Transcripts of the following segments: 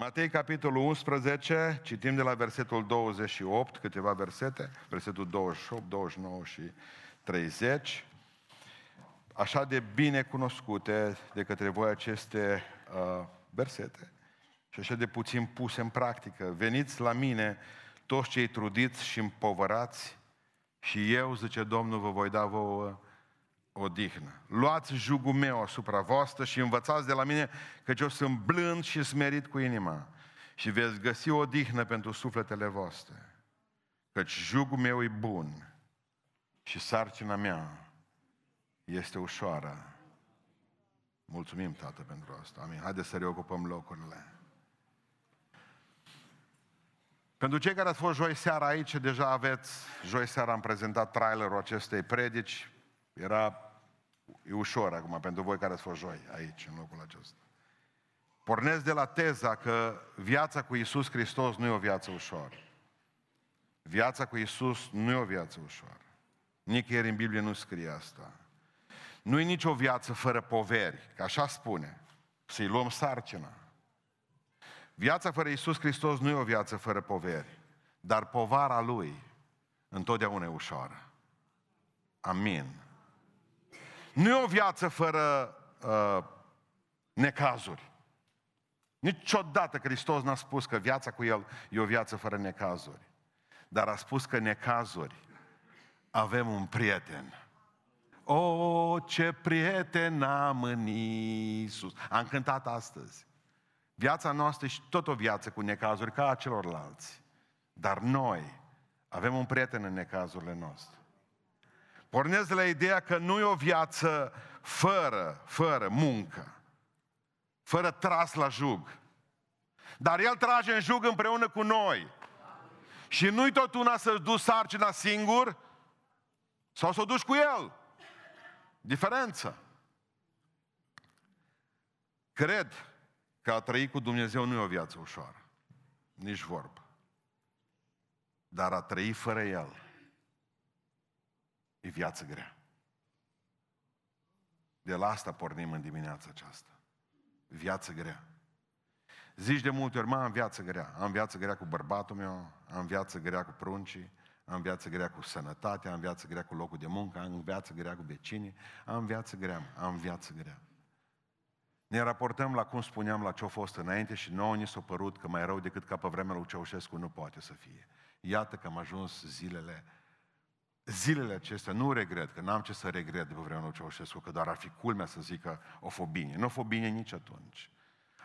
Matei, capitolul 11, citim de la versetul 28, câteva versete, versetul 28, 29 și 30. Așa de bine cunoscute de către voi aceste uh, versete și așa de puțin puse în practică. Veniți la mine toți cei trudiți și împovărați și eu, zice Domnul, vă voi da vouă odihnă. Luați jugul meu asupra voastră și învățați de la mine că eu sunt blând și smerit cu inima și veți găsi o odihnă pentru sufletele voastre. Căci jugul meu e bun și sarcina mea este ușoară. Mulțumim, Tată, pentru asta. Amin. Haideți să reocupăm locurile. Pentru cei care ați fost joi seara aici, deja aveți, joi seara am prezentat trailerul acestei predici, era, e ușor acum pentru voi care ați fost joi aici, în locul acesta. Pornesc de la teza că viața cu Isus Hristos nu e o viață ușoară. Viața cu Isus nu e o viață ușoară. Nicăieri în Biblie nu scrie asta. Nu e nicio viață fără poveri, că așa spune. Să-i luăm sarcina. Viața fără Isus Hristos nu e o viață fără poveri, dar povara Lui întotdeauna e ușoară. Amin. Nu e o viață fără uh, necazuri. Niciodată Hristos n-a spus că viața cu El e o viață fără necazuri. Dar a spus că necazuri avem un prieten. O, ce prieten am în Iisus. Am cântat astăzi. Viața noastră și tot o viață cu necazuri ca a celorlalți. Dar noi avem un prieten în necazurile noastre. Pornesc de la ideea că nu e o viață fără, fără muncă, fără tras la jug. Dar El trage în jug împreună cu noi. Și nu-i tot una să-ți duci sarcina singur sau să o duci cu El. Diferență. Cred că a trăi cu Dumnezeu nu e o viață ușoară. Nici vorbă. Dar a trăi fără El e viață grea. De la asta pornim în dimineața aceasta. Viață grea. Zici de multe ori, mă, am viață grea. Am viață grea cu bărbatul meu, am viață grea cu pruncii, am viață grea cu sănătatea, am viață grea cu locul de muncă, am viață grea cu vecinii, am viață grea, am viață grea. Ne raportăm la cum spuneam la ce a fost înainte și nouă ni s-a părut că mai rău decât ca pe vremea lui Ceaușescu nu poate să fie. Iată că am ajuns zilele zilele acestea, nu regret, că n-am ce să regret de pe vremea lui Ceaușescu, că doar ar fi culmea să zică o fost bine. Nu a fost bine nici atunci.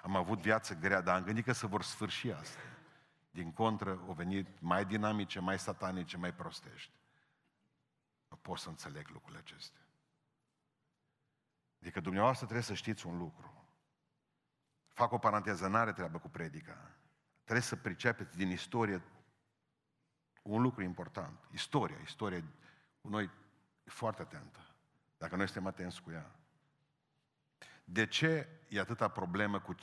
Am avut viață grea, dar am gândit că se vor sfârși asta. Din contră, au venit mai dinamice, mai satanice, mai prostești. Nu pot să înțeleg lucrurile acestea. Adică dumneavoastră trebuie să știți un lucru. Fac o paranteză, n-are treabă cu predica. Trebuie să pricepeți din istorie un lucru important. Istoria, istoria cu noi e foarte atentă. Dacă noi suntem atenți cu ea. De ce e atâta problemă cu 0,00001%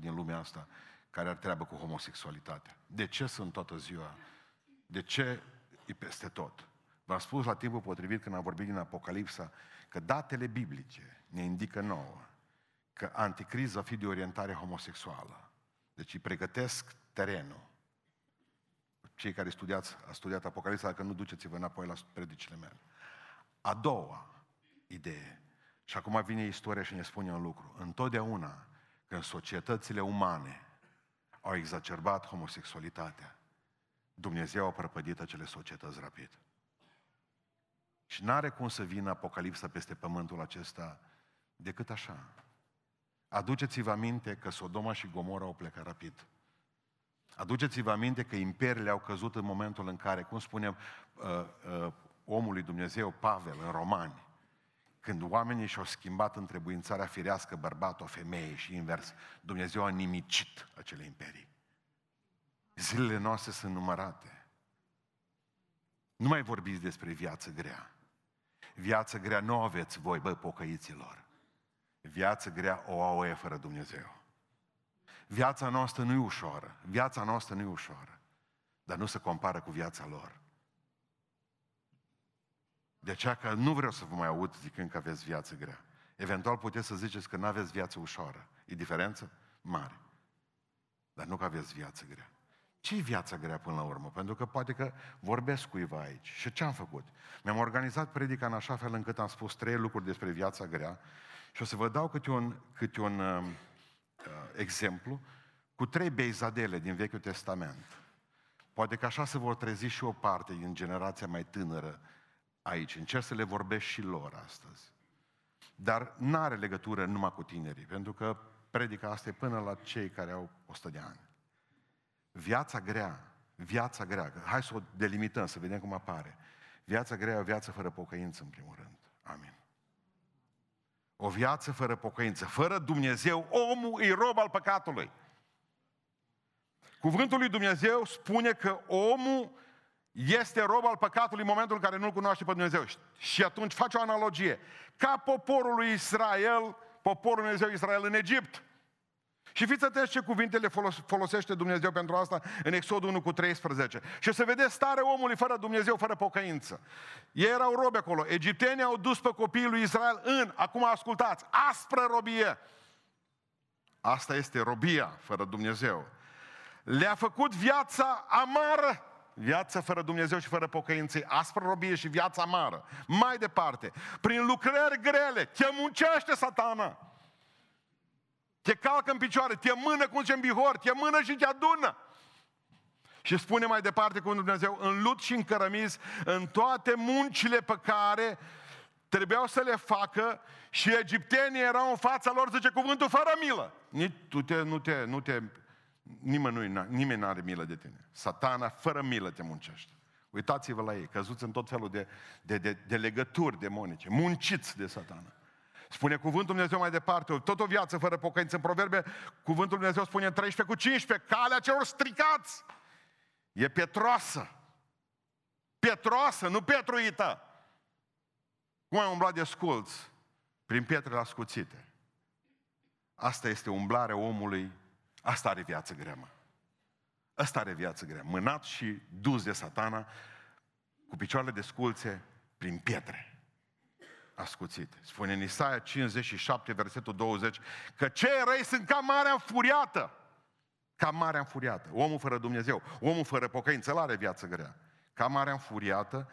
din lumea asta care ar treabă cu homosexualitatea? De ce sunt toată ziua? De ce e peste tot? V-am spus la timpul potrivit când am vorbit din Apocalipsa că datele biblice ne indică nouă că anticriza va fi de orientare homosexuală. Deci îi pregătesc terenul cei care studiați, a studiat Apocalipsa, dacă nu duceți-vă înapoi la predicile mele. A doua idee, și acum vine istoria și ne spune un lucru. Întotdeauna când societățile umane au exacerbat homosexualitatea, Dumnezeu a prăpădit acele societăți rapid. Și n-are cum să vină Apocalipsa peste pământul acesta decât așa. Aduceți-vă aminte că Sodoma și Gomora au plecat rapid. Aduceți-vă aminte că imperiile au căzut în momentul în care, cum spunem uh, uh, omului Dumnezeu Pavel în Romani, când oamenii și-au schimbat întrebuințarea firească bărbat-o femeie și invers, Dumnezeu a nimicit acele imperii. Zilele noastre sunt numărate. Nu mai vorbiți despre viață grea. Viață grea nu o aveți voi, bă, pocăiților. Viață grea o au e fără Dumnezeu. Viața noastră nu e ușoară. Viața noastră nu e ușoară. Dar nu se compară cu viața lor. De aceea că nu vreau să vă mai aud zicând că aveți viață grea. Eventual puteți să ziceți că nu aveți viață ușoară. E diferență? mari. Dar nu că aveți viață grea. ce e viața grea până la urmă? Pentru că poate că vorbesc cuiva aici. Și ce am făcut? Mi-am organizat predica în așa fel încât am spus trei lucruri despre viața grea și o să vă dau câte un, câte un uh, exemplu cu trei beizadele din Vechiul Testament. Poate că așa se vor trezi și o parte din generația mai tânără aici. Încerc să le vorbesc și lor astăzi. Dar nu are legătură numai cu tinerii, pentru că predica asta e până la cei care au 100 de ani. Viața grea, viața grea, hai să o delimităm, să vedem cum apare. Viața grea e o viață fără pocăință, în primul rând. Amin. O viață fără pocăință, fără Dumnezeu, omul e rob al păcatului. Cuvântul lui Dumnezeu spune că omul este rob al păcatului în momentul în care nu-L cunoaște pe Dumnezeu. Și atunci face o analogie. Ca poporul lui Israel, poporul Dumnezeu Israel în Egipt. Și fiți atenți ce cuvinte le folosește Dumnezeu pentru asta în Exodul 1 cu 13. Și să vedeți starea omului fără Dumnezeu, fără pocăință. Ei erau robi acolo. Egiptenii au dus pe copiii lui Israel în, acum ascultați, aspră robie. Asta este robia fără Dumnezeu. Le-a făcut viața amară. Viața fără Dumnezeu și fără pocăință, aspră robie și viața amară. Mai departe, prin lucrări grele, te muncește satana. Te calcă în picioare, te mână cum ce în bihor, te mână și te adună. Și spune mai departe cu Dumnezeu, în lut și în cărămiz, în toate muncile pe care trebuiau să le facă și egiptenii erau în fața lor, zice cuvântul, fără milă. Nici tu te, nu, te, nu te Nimeni, nimeni nu are milă de tine. Satana fără milă te muncește. Uitați-vă la ei, căzuți în tot felul de, de, de, de legături demonice, munciți de satana. Spune cuvântul Dumnezeu mai departe, tot o viață fără pocăință. În proverbe, cuvântul Dumnezeu spune în 13 cu 15, calea celor stricați e petroasă. Petroasă, nu petruită. Cum ai umblat de sculți? Prin pietrele ascuțite. Asta este umblarea omului Asta are viață grea, mă. Asta are viață grea. Mânat și dus de satana, cu picioarele de sculțe, prin pietre. Ascuțit. Spune în Isaia 57, versetul 20, că cei răi sunt ca marea înfuriată. Ca marea înfuriată. Omul fără Dumnezeu, omul fără pocăință, el are viață grea. Ca marea înfuriată,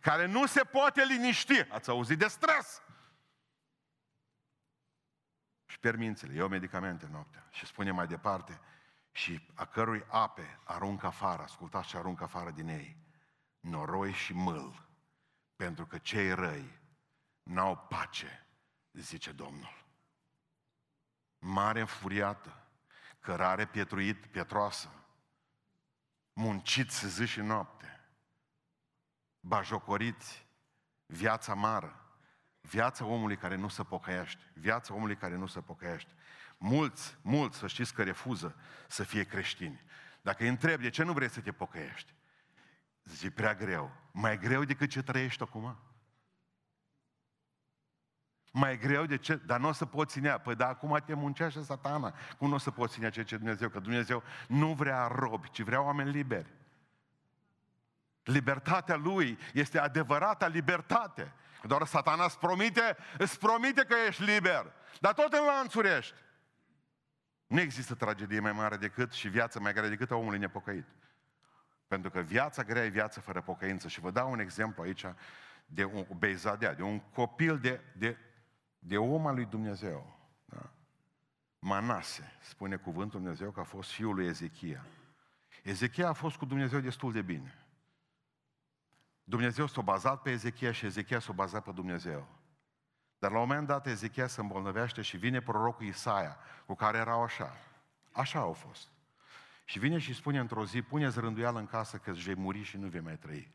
care nu se poate liniști. Ați auzit de stres? și permințele, iau medicamente noaptea. Și spune mai departe, și a cărui ape aruncă afară, ascultați și aruncă afară din ei, noroi și mâl, pentru că cei răi n-au pace, zice Domnul. Mare înfuriată, cărare pietruit, pietroasă, munciți zi și noapte, bajocoriți, viața mară, Viața omului care nu se pocăiește. Viața omului care nu se pocăiește. Mulți, mulți, să știți că refuză să fie creștini. Dacă îi întreb de ce nu vrei să te pocăiești, zice, prea greu. Mai greu decât ce trăiești acum? Mai greu de ce? Dar nu o să poți ținea. Păi dar acum te muncește satana. Cum nu o să poți ținea ce ce Dumnezeu? Că Dumnezeu nu vrea robi, ci vrea oameni liberi. Libertatea Lui este adevărata libertate. Doar satana îți promite, îți promite că ești liber, dar tot în lanțuri ești. Nu există tragedie mai mare decât și viața mai grea decât a omului nepocăit. Pentru că viața grea e viață fără pocăință. Și vă dau un exemplu aici de un beizadea, de un copil de, de, de om al lui Dumnezeu. Da? Manase, spune cuvântul Dumnezeu că a fost fiul lui Ezechia. Ezechia a fost cu Dumnezeu destul de bine. Dumnezeu s-a bazat pe Ezechia și Ezechia s-a bazat pe Dumnezeu. Dar la un moment dat Ezechia se îmbolnăvește și vine prorocul Isaia, cu care erau așa. Așa au fost. Și vine și spune într-o zi, puneți rânduială în casă că îți vei muri și nu vei mai trăi.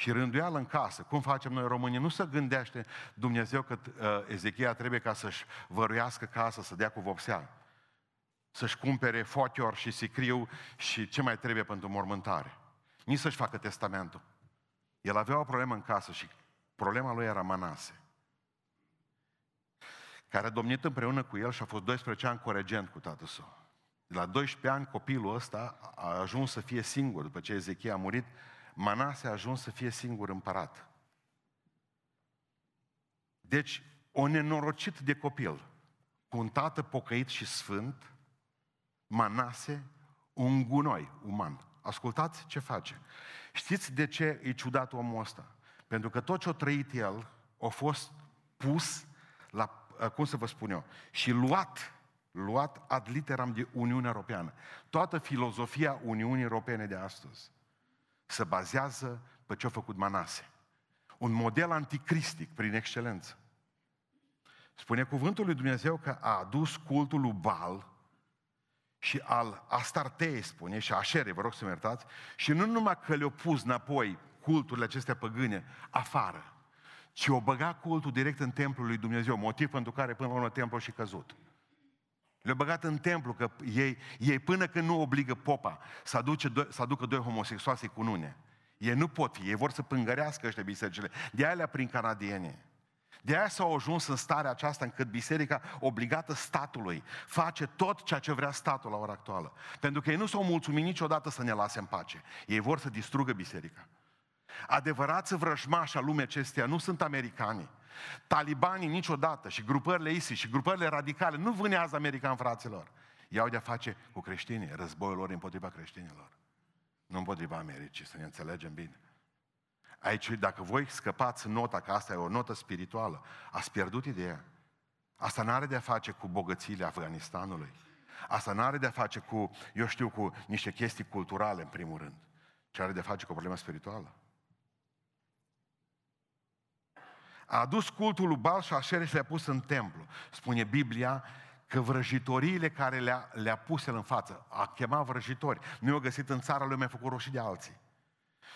Și rânduială în casă, cum facem noi românii, nu se gândește Dumnezeu că uh, Ezechia trebuie ca să-și văruiască casă, să dea cu vopsea. Să-și cumpere fotior și sicriu și ce mai trebuie pentru mormântare. Nici să-și facă testamentul. El avea o problemă în casă și problema lui era Manase, care a domnit împreună cu el și a fost 12 ani coregent cu tatăl său. De la 12 ani copilul ăsta a ajuns să fie singur. După ce Ezechia a murit, Manase a ajuns să fie singur împărat. Deci, o nenorocit de copil, cu un tată pocăit și sfânt, Manase, un gunoi uman. Ascultați ce face. Știți de ce e ciudat omul ăsta? Pentru că tot ce a trăit el a fost pus la, cum să vă spun eu, și luat, luat ad literam de Uniunea Europeană. Toată filozofia Uniunii Europene de astăzi se bazează pe ce a făcut Manase. Un model anticristic prin excelență. Spune cuvântul lui Dumnezeu că a adus cultul lui Bal și al Astartei, spune, și Așere, vă rog să mă iertați, și nu numai că le-au pus înapoi culturile acestea păgâne afară, ci o băga cultul direct în templul lui Dumnezeu, motiv pentru care până la urmă templul și căzut. Le-au băgat în templu, că ei, ei până când nu obligă popa să, aduce doi, să aducă doi homosexuali să-i cunune, ei nu pot fi, ei vor să pângărească ăștia bisericile. De aia prin canadiene. De aia s-au ajuns în starea aceasta încât biserica, obligată statului, face tot ceea ce vrea statul la ora actuală. Pentru că ei nu s-au mulțumit niciodată să ne lase în pace. Ei vor să distrugă biserica. Adevărați vrăjmași a lumii acesteia nu sunt americani. Talibanii niciodată și grupările ISIS și grupările radicale nu vânează americani fraților. Iau de-a face cu creștinii, războiul lor împotriva creștinilor. Nu împotriva Americii, să ne înțelegem bine. Aici, dacă voi scăpați nota, că asta e o notă spirituală, ați pierdut ideea. Asta nu are de-a face cu bogățiile Afganistanului. Asta nu are de-a face cu, eu știu, cu niște chestii culturale, în primul rând. Ce are de-a face cu o problemă spirituală. A adus cultul lui Bal și Așere și le-a pus în templu. Spune Biblia că vrăjitoriile care le-a, le pus el în față, a chemat vrăjitori, nu i-au găsit în țara lui, mi-a făcut roșii de alții.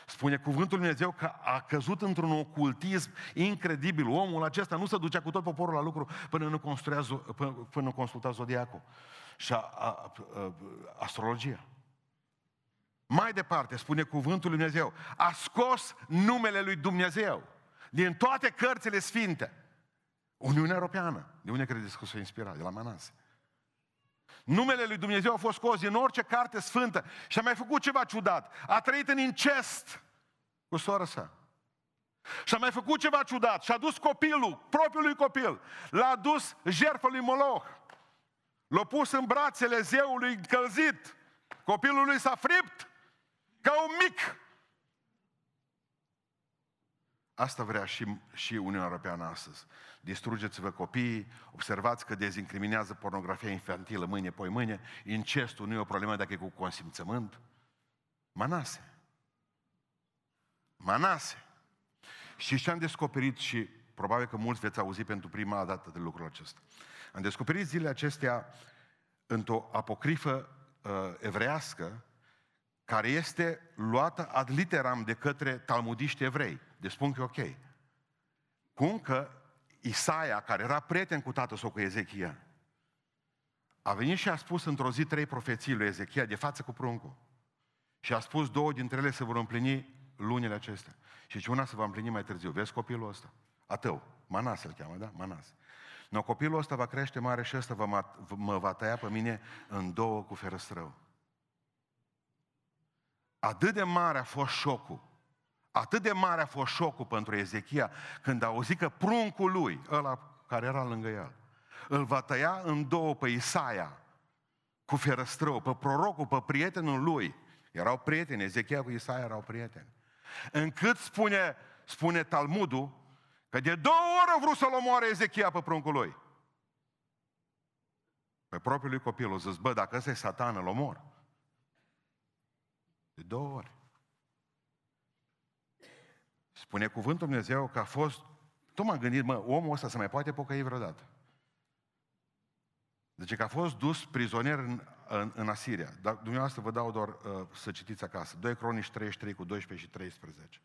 Spune cuvântul Lui Dumnezeu că a căzut într-un ocultism incredibil. Omul acesta nu se ducea cu tot poporul la lucru până nu, până, până nu consulta zodiacul și a, a, a, astrologia. Mai departe, spune cuvântul Lui Dumnezeu, a scos numele Lui Dumnezeu din toate cărțile sfinte. Uniunea Europeană. De unde credeți că s-a inspirat? De la Manase. Numele lui Dumnezeu a fost scos din orice carte sfântă și a mai făcut ceva ciudat. A trăit în incest cu sora sa. Și a mai făcut ceva ciudat și a dus copilul, propriul lui copil, l-a dus jertfă lui Moloch. L-a pus în brațele zeului încălzit. Copilul lui s-a fript ca un mic. Asta vrea și, și Uniunea Europeană astăzi distrugeți-vă copiii, observați că dezincriminează pornografia infantilă mâine, poi mâine, incestul nu e o problemă dacă e cu consimțământ. Manase. Manase. Și ce am descoperit și probabil că mulți veți auzi pentru prima dată de lucrul acesta. Am descoperit zilele acestea într-o apocrifă uh, evrească care este luată ad literam de către talmudiști evrei. Deci spun că e ok. Cum că Isaia, care era prieten cu tatăl său, cu Ezechia, a venit și a spus într-o zi trei profeții lui Ezechia de față cu pruncul. Și a spus două dintre ele se vor împlini lunile acestea. Și ce una se va împlini mai târziu. Vezi copilul ăsta? A tău. Manas îl cheamă, da? Manas. No, copilul ăsta va crește mare și ăsta va, mă va tăia pe mine în două cu ferăstrău. Atât de mare a fost șocul Atât de mare a fost șocul pentru Ezechia când a auzit că pruncul lui, ăla care era lângă el, îl va tăia în două pe Isaia cu ferăstrău, pe prorocul, pe prietenul lui. Erau prieteni, Ezechia cu Isaia erau prieteni. Încât spune, spune Talmudul că de două ori a vrut să-l omoare Ezechia pe pruncul lui. Pe propriul lui copil o zis, bă, dacă ăsta e satan, îl omor. De două ori. Spune cuvântul Dumnezeu că a fost... Tu m-am gândit, mă, omul ăsta se mai poate pocăi vreodată. Deci că a fost dus prizonier în, în, în Asiria. Dar dumneavoastră vă dau doar uh, să citiți acasă. 2 Cronici 33 cu 12 și 13.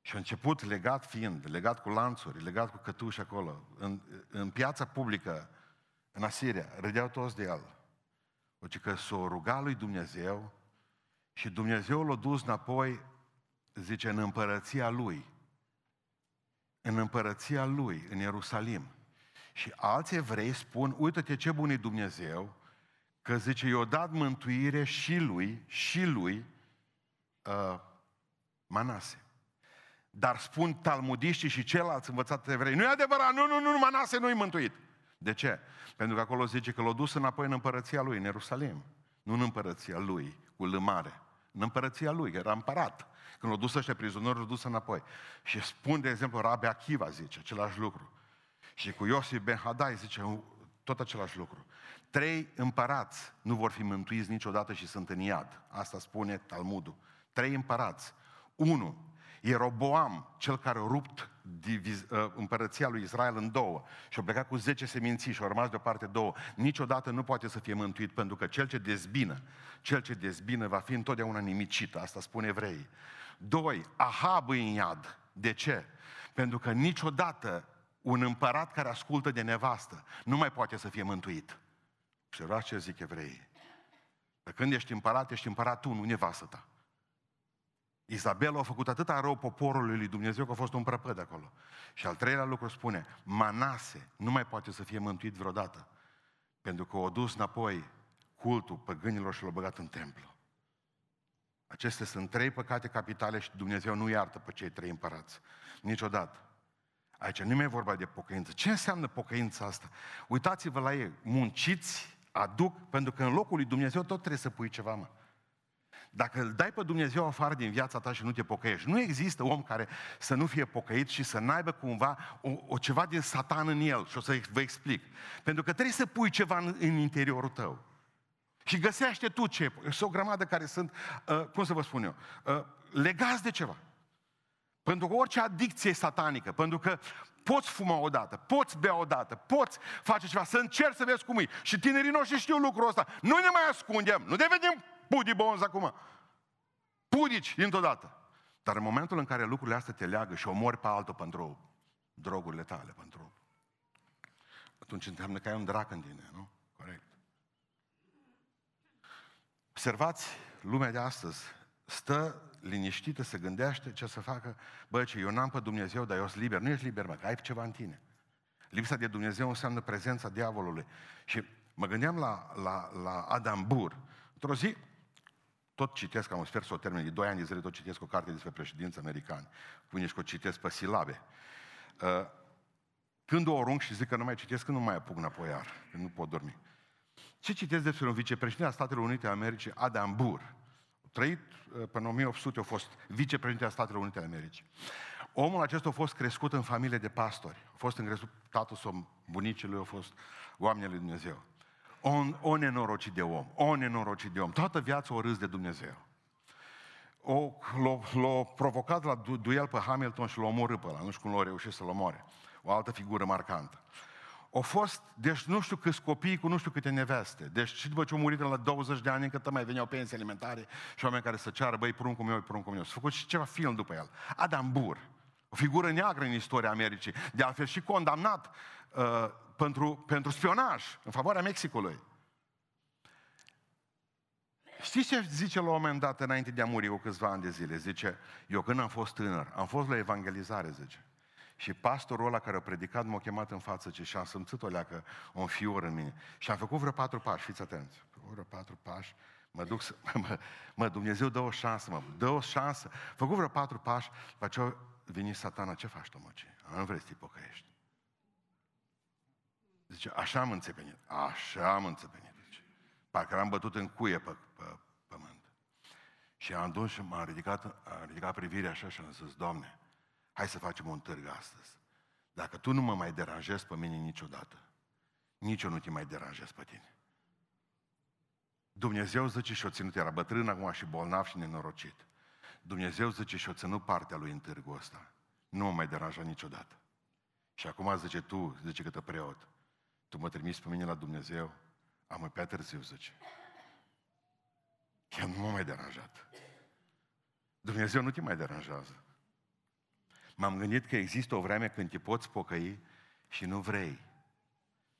Și a început legat fiind, legat cu lanțuri, legat cu cătuși acolo, în, în piața publică, în Asiria, râdeau toți de el. Deci că s-o ruga lui Dumnezeu și Dumnezeu l-a dus înapoi zice, în împărăția lui, în împărăția lui, în Ierusalim. Și alți evrei spun, uite-te ce bun e Dumnezeu, că zice, i-a dat mântuire și lui, și lui, uh, Manase. Dar spun talmudiștii și ceilalți învățați evrei, nu e adevărat, nu, nu, nu, Manase nu-i mântuit. De ce? Pentru că acolo zice că l-a dus înapoi în împărăția lui, în Ierusalim. Nu în împărăția lui, cu lămare. În împărăția lui, că era împărat. Când l-a dus ăștia prizonieri, l-a dus înapoi. Și spun, de exemplu, Rabi Akiva zice același lucru. Și cu Iosif Ben Hadai zice tot același lucru. Trei împărați nu vor fi mântuiți niciodată și sunt în iad. Asta spune Talmudul. Trei împărați. Unu, Ieroboam, cel care a rupt diviz, uh, împărăția lui Israel în două și a plecat cu zece seminții și a rămas deoparte două, niciodată nu poate să fie mântuit pentru că cel ce dezbină, cel ce dezbină va fi întotdeauna nimicit, asta spune evrei. Doi, Ahab în iad. De ce? Pentru că niciodată un împărat care ascultă de nevastă nu mai poate să fie mântuit. Și ce zic evreii. Că când ești împărat, ești împărat tu, nu nevastă ta. Izabela a făcut atâta rău poporului lui Dumnezeu că a fost un prăpăd acolo. Și al treilea lucru spune, Manase nu mai poate să fie mântuit vreodată, pentru că o dus înapoi cultul păgânilor și l-a băgat în templu. Acestea sunt trei păcate capitale și Dumnezeu nu iartă pe cei trei împărați. Niciodată. Aici nu mai e vorba de pocăință. Ce înseamnă pocăința asta? Uitați-vă la ei. Munciți, aduc, pentru că în locul lui Dumnezeu tot trebuie să pui ceva, mă. Dacă îl dai pe Dumnezeu afară din viața ta și nu te pocăiești, nu există om care să nu fie pocăit și să n-aibă cumva o, o ceva din satan în el. Și o să vă explic. Pentru că trebuie să pui ceva în, în interiorul tău. Și găsește tu ce. Sunt o grămadă care sunt, uh, cum să vă spun eu, uh, legați de ceva. Pentru că orice adicție e satanică, pentru că poți fuma odată, poți bea odată, poți face ceva, să încerci să vezi cum e. Și tinerii noștri știu lucrul ăsta. Nu ne mai ascundem, nu devenim pudi bonzi acum. Pudici dintr-o dată. Dar în momentul în care lucrurile astea te leagă și omori pe altul pentru drogurile tale, pentru... Atunci înseamnă că ai un drac în tine, nu? Observați lumea de astăzi. Stă liniștită, se gândește ce să facă. Bă, ce eu n-am pe Dumnezeu, dar eu sunt liber. Nu ești liber, mă, că ai ceva în tine. Lipsa de Dumnezeu înseamnă prezența diavolului. Și mă gândeam la, la, la Adam Bur. Într-o zi, tot citesc, am sper să o termin, de 2 ani de zile tot citesc o carte despre președinți americani. Pune și o citesc pe silabe. Uh, când o arunc și zic că nu mai citesc, când nu mai apuc înapoi iar, când nu pot dormi. Ce citesc despre un vicepreședinte al Statelor Unite ale Americii, Adam Burr? Trăit uh, până în 1800, a fost vicepreședinte al Statelor Unite ale Americii. Omul acesta a fost crescut în familie de pastori. A fost îngrescut tatăl sau bunicii lui, a fost oamenii lui Dumnezeu. O, o nenorocit de om, o nenorocit de om. Toată viața o râs de Dumnezeu. O, l-a, l-a provocat la du- duel pe Hamilton și l-a omorât pe ăla. Nu știu cum l-a reușit să-l omoare. O altă figură marcantă. Au fost, deci nu știu câți copii cu nu știu câte neveste. Deci și după ce au murit la 20 de ani, încă mai veneau pensii alimentare și oameni care să ceară, băi, pruncul meu, pruncul meu. S-a făcut și ceva film după el. Adam Bur, o figură neagră în istoria Americii, de altfel și condamnat uh, pentru, pentru spionaj în favoarea Mexicului. Știți ce zice la un moment dat înainte de a muri cu câțiva ani de zile? Zice, eu când am fost tânăr, am fost la evangelizare, zice. Și pastorul ăla care a predicat m-a chemat în față ce și am simțit o leacă, un fior în mine. Și am făcut vreo patru pași, fiți atenți. Vreo patru pași, mă duc să... Mă, mă, Dumnezeu dă o șansă, mă, dă o șansă. Făcut vreo patru pași, după ce a venit satana, ce faci tu, mă, ce? Nu vrei să te pocăiești. Zice, așa am înțepenit. Așa am înțepenit. Zice. Parcă l-am bătut în cuie pe, pe pământ. Și am dus și m-am ridicat, am ridicat privirea așa și am zis, Doamne, hai să facem un târg astăzi. Dacă tu nu mă mai deranjezi pe mine niciodată, nici eu nu te mai deranjez pe tine. Dumnezeu zice și-o ținut, era bătrân acum și bolnav și nenorocit. Dumnezeu zice și-o ținut partea lui în târgul ăsta. Nu mă mai deranja niciodată. Și acum zice tu, zice câtă preot, tu mă trimiți pe mine la Dumnezeu, am pe târziu, zice. Chiar nu m-a mai deranjat. Dumnezeu nu te mai deranjează. M-am gândit că există o vreme când te poți pocăi și nu vrei.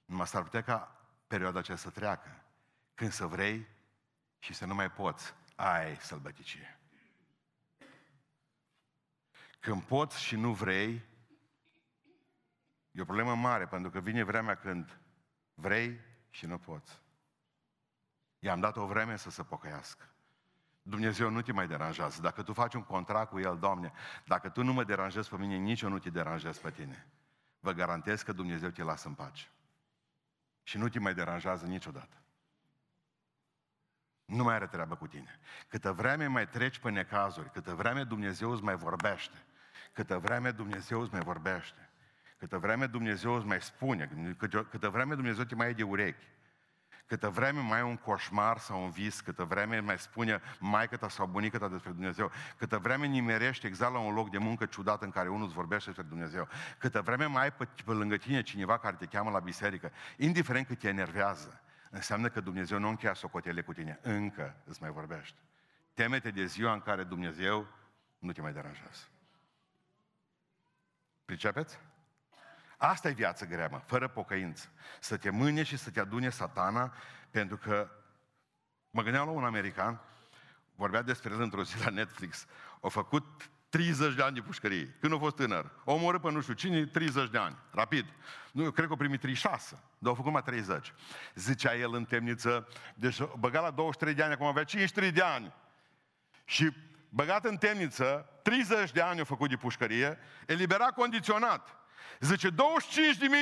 Numai s-ar putea ca perioada aceea să treacă. Când să vrei și să nu mai poți. Ai sălbăticie. Când poți și nu vrei, e o problemă mare, pentru că vine vremea când vrei și nu poți. I-am dat o vreme să se pocăiască. Dumnezeu nu te mai deranjează. Dacă tu faci un contract cu El, Doamne, dacă tu nu mă deranjezi pe mine, nici eu nu te deranjez pe tine. Vă garantez că Dumnezeu te lasă în pace. Și nu te mai deranjează niciodată. Nu mai are treabă cu tine. Câtă vreme mai treci pe necazuri, câtă vreme Dumnezeu îți mai vorbește, câtă vreme Dumnezeu îți mai vorbește, câtă vreme Dumnezeu îți mai spune, câtă, câtă vreme Dumnezeu te mai e de urechi, câtă vreme mai ai un coșmar sau un vis, câtă vreme mai spune maică ta sau bunica ta despre Dumnezeu, câtă vreme nimerești exact la un loc de muncă ciudat în care unul îți vorbește despre Dumnezeu, câtă vreme mai ai pe, pe lângă tine cineva care te cheamă la biserică, indiferent cât te enervează, înseamnă că Dumnezeu nu încheia socotele cu tine, încă îți mai vorbește. Temete de ziua în care Dumnezeu nu te mai deranjează. Pricepeți? Asta e viața grea, mă, fără pocăință. Să te mâne și să te adune satana, pentru că mă gândeam la un american, vorbea despre el într-o zi la Netflix, a făcut 30 de ani de pușcărie, când a fost tânăr. O omorât pe nu știu cine, 30 de ani, rapid. Nu, eu cred că a primit 36, dar a făcut mai 30. Zicea el în temniță, deci băga la 23 de ani, acum avea 53 de ani. Și băgat în temniță, 30 de ani a făcut de pușcărie, eliberat condiționat. Zice, 25.000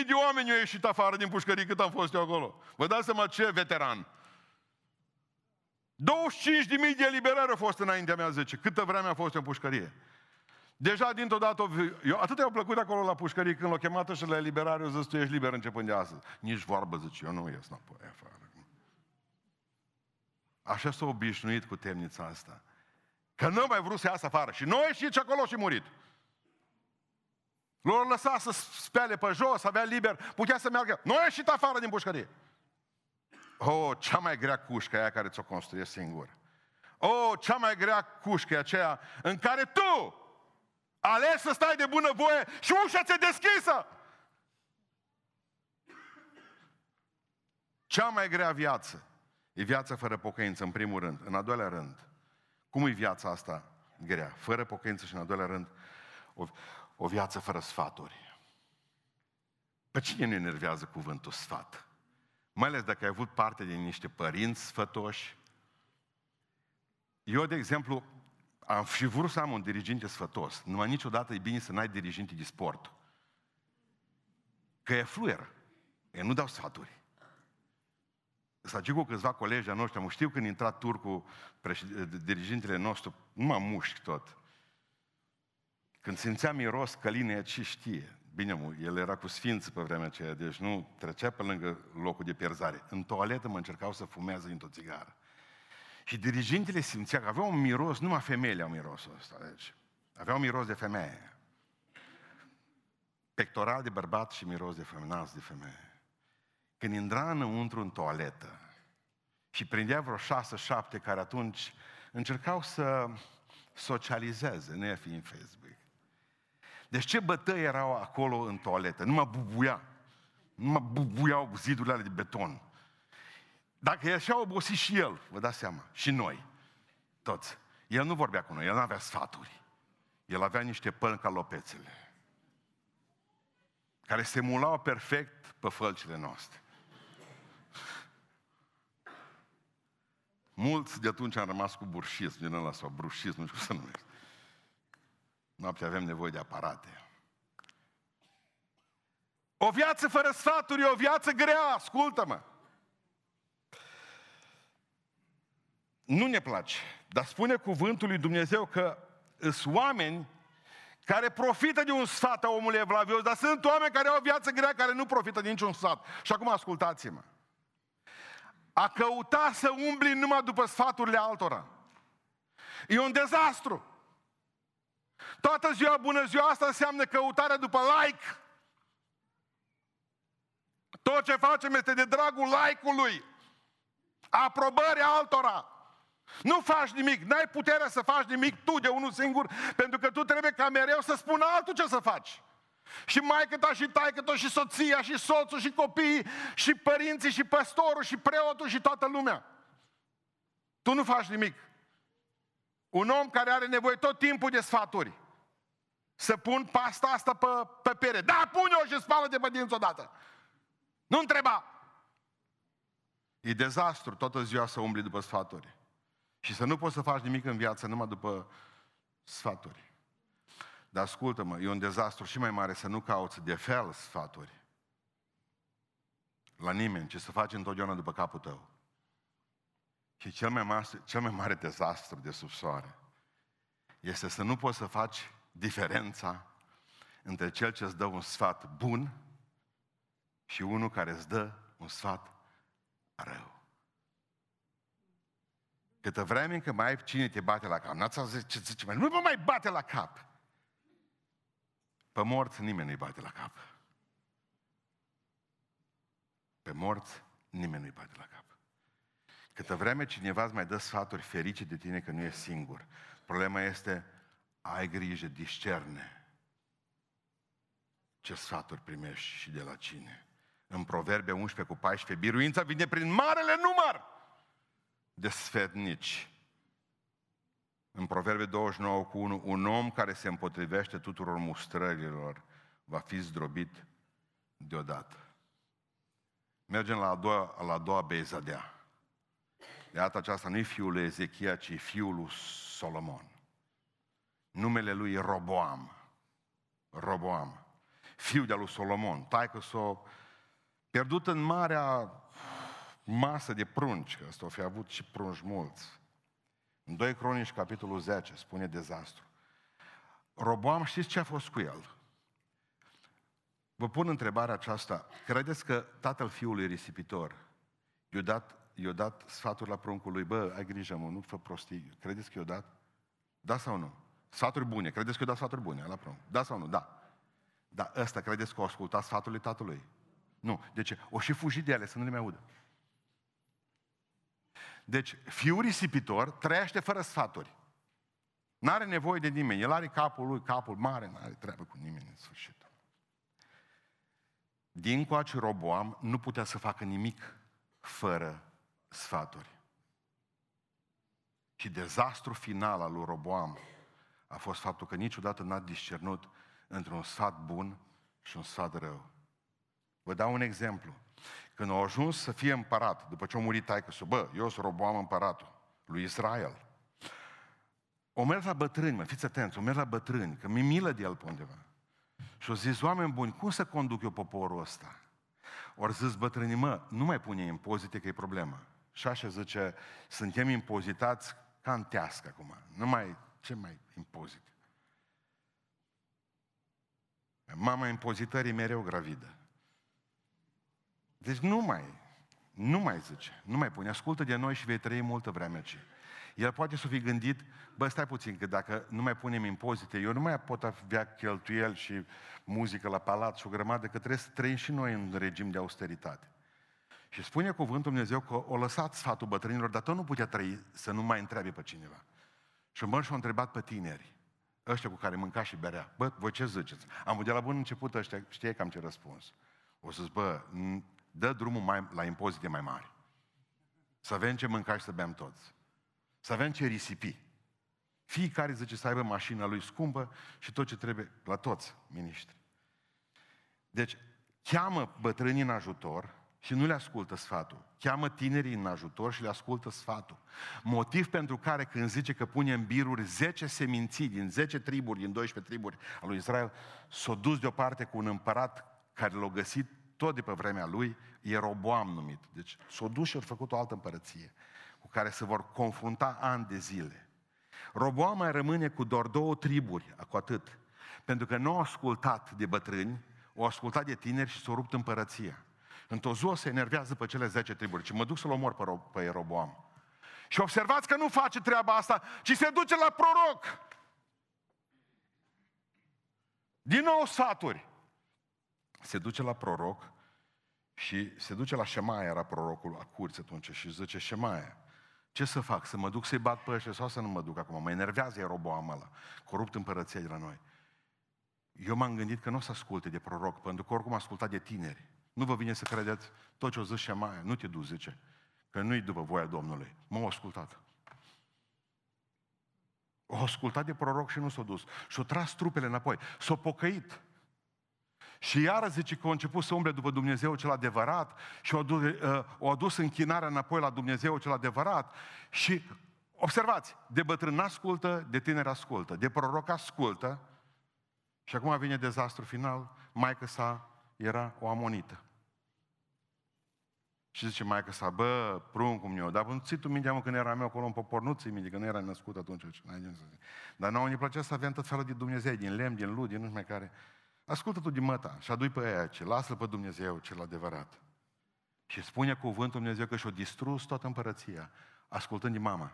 de oameni au ieșit afară din pușcărie cât am fost eu acolo. Vă dați seama ce veteran. 25.000 de eliberări au fost înaintea mea, zice, câtă vreme a fost în pușcărie. Deja dintr-o dată, eu, atât i-au plăcut acolo la pușcărie când l-au chemat și la eliberare, eu zis, tu ești liber începând de astăzi. Nici vorbă, zice, eu nu ies înapoi afară. Așa s-a obișnuit cu temnița asta. Că nu mai vrut să iasă afară. Și noi și acolo și murit. L-au lăsat să spele pe jos, avea liber, putea să meargă. Nu a ieșit afară din pușcărie. Oh, cea mai grea cușcă e aia care ți-o construie singur. Oh, cea mai grea cușcă e aceea în care tu ales să stai de bună voie și ușa ți-e deschisă. Cea mai grea viață e viața fără pocăință, în primul rând. În al doilea rând, cum e viața asta grea? Fără pocăință și în al doilea rând, o, o viață fără sfaturi. Pe cine ne enervează cuvântul sfat? Mai ales dacă ai avut parte din niște părinți sfătoși. Eu, de exemplu, am și vrut să am un diriginte sfătos. Numai niciodată e bine să n-ai diriginte de sport. Că e fluieră. Ei nu dau sfaturi. Să cu câțiva colegi a noștri, am știu când intra turcul, dirigintele nostru, nu mă mușc tot. Când simțea miros căline, ce știe? Bine, mă, el era cu sfință pe vremea aceea, deci nu trecea pe lângă locul de pierzare. În toaletă mă încercau să fumeze într-o țigară. Și dirigintele simțea că avea un miros, numai femeile au mirosul ăsta, deci. Avea un miros de femeie. Pectoral de bărbat și miros de femeie, de femeie. Când intra înăuntru în toaletă și prindea vreo șase, șapte care atunci încercau să socializeze, nu fi în Facebook. Deci ce bătăi erau acolo în toaletă? Nu mă bubuia. Nu mă bubuiau zidurile alea de beton. Dacă e așa obosit și el, vă dați seama, și noi, toți. El nu vorbea cu noi, el nu avea sfaturi. El avea niște pălni ca lopețele, care se mulau perfect pe fălcile noastre. Mulți de atunci am rămas cu burșism din ăla sau brușism, nu știu cum să numește. Noaptea avem nevoie de aparate. O viață fără sfaturi e o viață grea, ascultă-mă. Nu ne place, dar spune cuvântul lui Dumnezeu că sunt oameni care profită de un sfat a omului evlavios, dar sunt oameni care au o viață grea, care nu profită de niciun sfat. Și acum ascultați-mă. A căuta să umbli numai după sfaturile altora. E un dezastru. Toată ziua, bună ziua, asta înseamnă căutarea după like. Tot ce facem este de dragul like-ului. Aprobării altora. Nu faci nimic, n-ai puterea să faci nimic tu de unul singur, pentru că tu trebuie ca mereu să spună altul ce să faci. Și maică ta și taică ta și soția și soțul și copiii și părinții și păstorul și preotul și toată lumea. Tu nu faci nimic. Un om care are nevoie tot timpul de sfaturi. Să pun pasta asta pe, pe pere. Da, pune-o și spală de pe dinți odată. Nu întreba. E dezastru toată ziua să umbli după sfaturi. Și să nu poți să faci nimic în viață numai după sfaturi. Dar ascultă-mă, e un dezastru și mai mare să nu cauți de fel sfaturi. la nimeni, ci să faci întotdeauna după capul tău. Și cel mai, mare, cel mai mare dezastru de sub soare este să nu poți să faci diferența între cel ce îți dă un sfat bun și unul care îți dă un sfat rău. Câtă vreme încă mai ai cine te bate la cap. N-ați auzit ce zice mai? Nu vă mai bate la cap. Pe morți nimeni nu-i bate la cap. Pe morți nimeni nu-i bate la cap. Câtă vreme cineva îți mai dă sfaturi ferice de tine că nu e singur. Problema este, ai grijă, discerne ce sfaturi primești și de la cine. În Proverbe 11 cu 14, biruința vine prin marele număr de sfetnici. În Proverbe 29 cu 1, un om care se împotrivește tuturor mustrărilor va fi zdrobit deodată. Mergem la a doua, la a doua bezadea. De data aceasta nu e fiul lui Ezechia, ci fiul lui Solomon. Numele lui e Roboam. Roboam. Fiul de lui Solomon. Taică s-o pierdut în marea masă de prunci, că ăsta o fi avut și prunci mulți. În 2 Cronici, capitolul 10, spune dezastru. Roboam, știți ce a fost cu el? Vă pun întrebarea aceasta. Credeți că tatăl fiului risipitor i-a dat, i-a dat sfaturi la pruncul lui, bă, ai grijă, mă, nu fă prostii. Credeți că i-a dat? Da sau nu? Sfaturi bune. Credeți că i-a dat sfaturi bune la prunc? Da sau nu? Da. Dar ăsta credeți că a ascultat sfatul lui tatălui? Nu. De ce? O și fugi de ele, să nu le mai audă. Deci, fiul risipitor trăiește fără sfaturi. N-are nevoie de nimeni. El are capul lui, capul mare, n-are treabă cu nimeni în sfârșit. Din coace Roboam nu putea să facă nimic fără sfaturi. Și dezastru final al lui Roboam a fost faptul că niciodată n-a discernut între un sfat bun și un sfat rău. Vă dau un exemplu. Când au ajuns să fie împărat, după ce a murit taică să bă, eu sunt Roboam împăratul lui Israel. O mers la bătrâni, mă, fiți atenți, o mers la bătrâni, că mi milă de el pe undeva. Și au zis, oameni buni, cum să conduc eu poporul ăsta? Ori zis bătrânii, mă, nu mai pune impozite că e problemă. Și așa zice, suntem impozitați ca în tească acum. Nu mai, ce mai impozite? Mama impozitării mereu gravidă. Deci nu mai, nu mai zice, nu mai pune. Ascultă de noi și vei trăi multă vreme aici. El poate să fi gândit, bă, stai puțin, că dacă nu mai punem impozite, eu nu mai pot avea cheltuieli și muzică la palat și o grămadă, că trebuie să trăim și noi în regim de austeritate. Și spune cuvântul Dumnezeu că o lăsat sfatul bătrânilor, dar tot nu putea trăi să nu mai întrebe pe cineva. Și mă și-a întrebat pe tineri, ăștia cu care mânca și berea, bă, voi ce ziceți? Am văzut de la bun început ăștia, știe cam ce răspuns. O să zic, bă, dă drumul mai, la impozite mai mari. Să avem ce mânca și să bem toți. Să avem ce risipi. Fiecare zice să aibă mașina lui scumpă și tot ce trebuie la toți miniștri. Deci, cheamă bătrânii în ajutor și nu le ascultă sfatul. Cheamă tinerii în ajutor și le ascultă sfatul. Motiv pentru care când zice că pune în biruri 10 seminții din 10 triburi, din 12 triburi al lui Israel, s-o dus deoparte cu un împărat care l-a găsit tot de pe vremea lui, Ieroboam numit. Deci s-a dus și a făcut o altă împărăție cu care se vor confrunta ani de zile. Roboam mai rămâne cu doar două triburi, cu atât. Pentru că nu au ascultat de bătrâni, au ascultat de tineri și s-au rupt împărăția. Într-o zi se enervează pe cele 10 triburi și mă duc să-l omor pe, Ro- pe Ieroboam. Și observați că nu face treaba asta, ci se duce la proroc. Din nou sfaturi se duce la proroc și se duce la Șemaia, era prorocul a curții atunci, și zice, Șemaia, ce să fac? Să mă duc să-i bat pe ăștia sau să nu mă duc acum? Mă enervează Ieroboam ăla, corupt împărăția de la noi. Eu m-am gândit că nu o să asculte de proroc, pentru că oricum ascultat de tineri. Nu vă vine să credeți tot ce o zis Șemaia, nu te duci, zice, că nu-i după voia Domnului. M-au ascultat. O ascultat de proroc și nu s-a dus. Și-a tras trupele înapoi. S-a pocăit. Și iară zice că a început să umble după Dumnezeu cel adevărat și o adus, uh, o adus închinarea înapoi la Dumnezeu cel adevărat. Și observați, de bătrân ascultă, de tineri ascultă, de proroc ascultă și acum vine dezastru final, maică sa era o amonită. Și zice mai că sa, bă, pruncul meu, dar nu ții tu mintea mă când eram eu acolo în popor, nu ții minte, că nu era născut atunci. Dar nouă ne plăcea să avem tot felul de Dumnezeu, din lemn, din lut, din nu știu mai care. Ascultă tu din măta și adu pe aia ce, lasă-l pe Dumnezeu cel adevărat. Și spune cuvântul Dumnezeu că și-o distrus toată împărăția, ascultând din mama.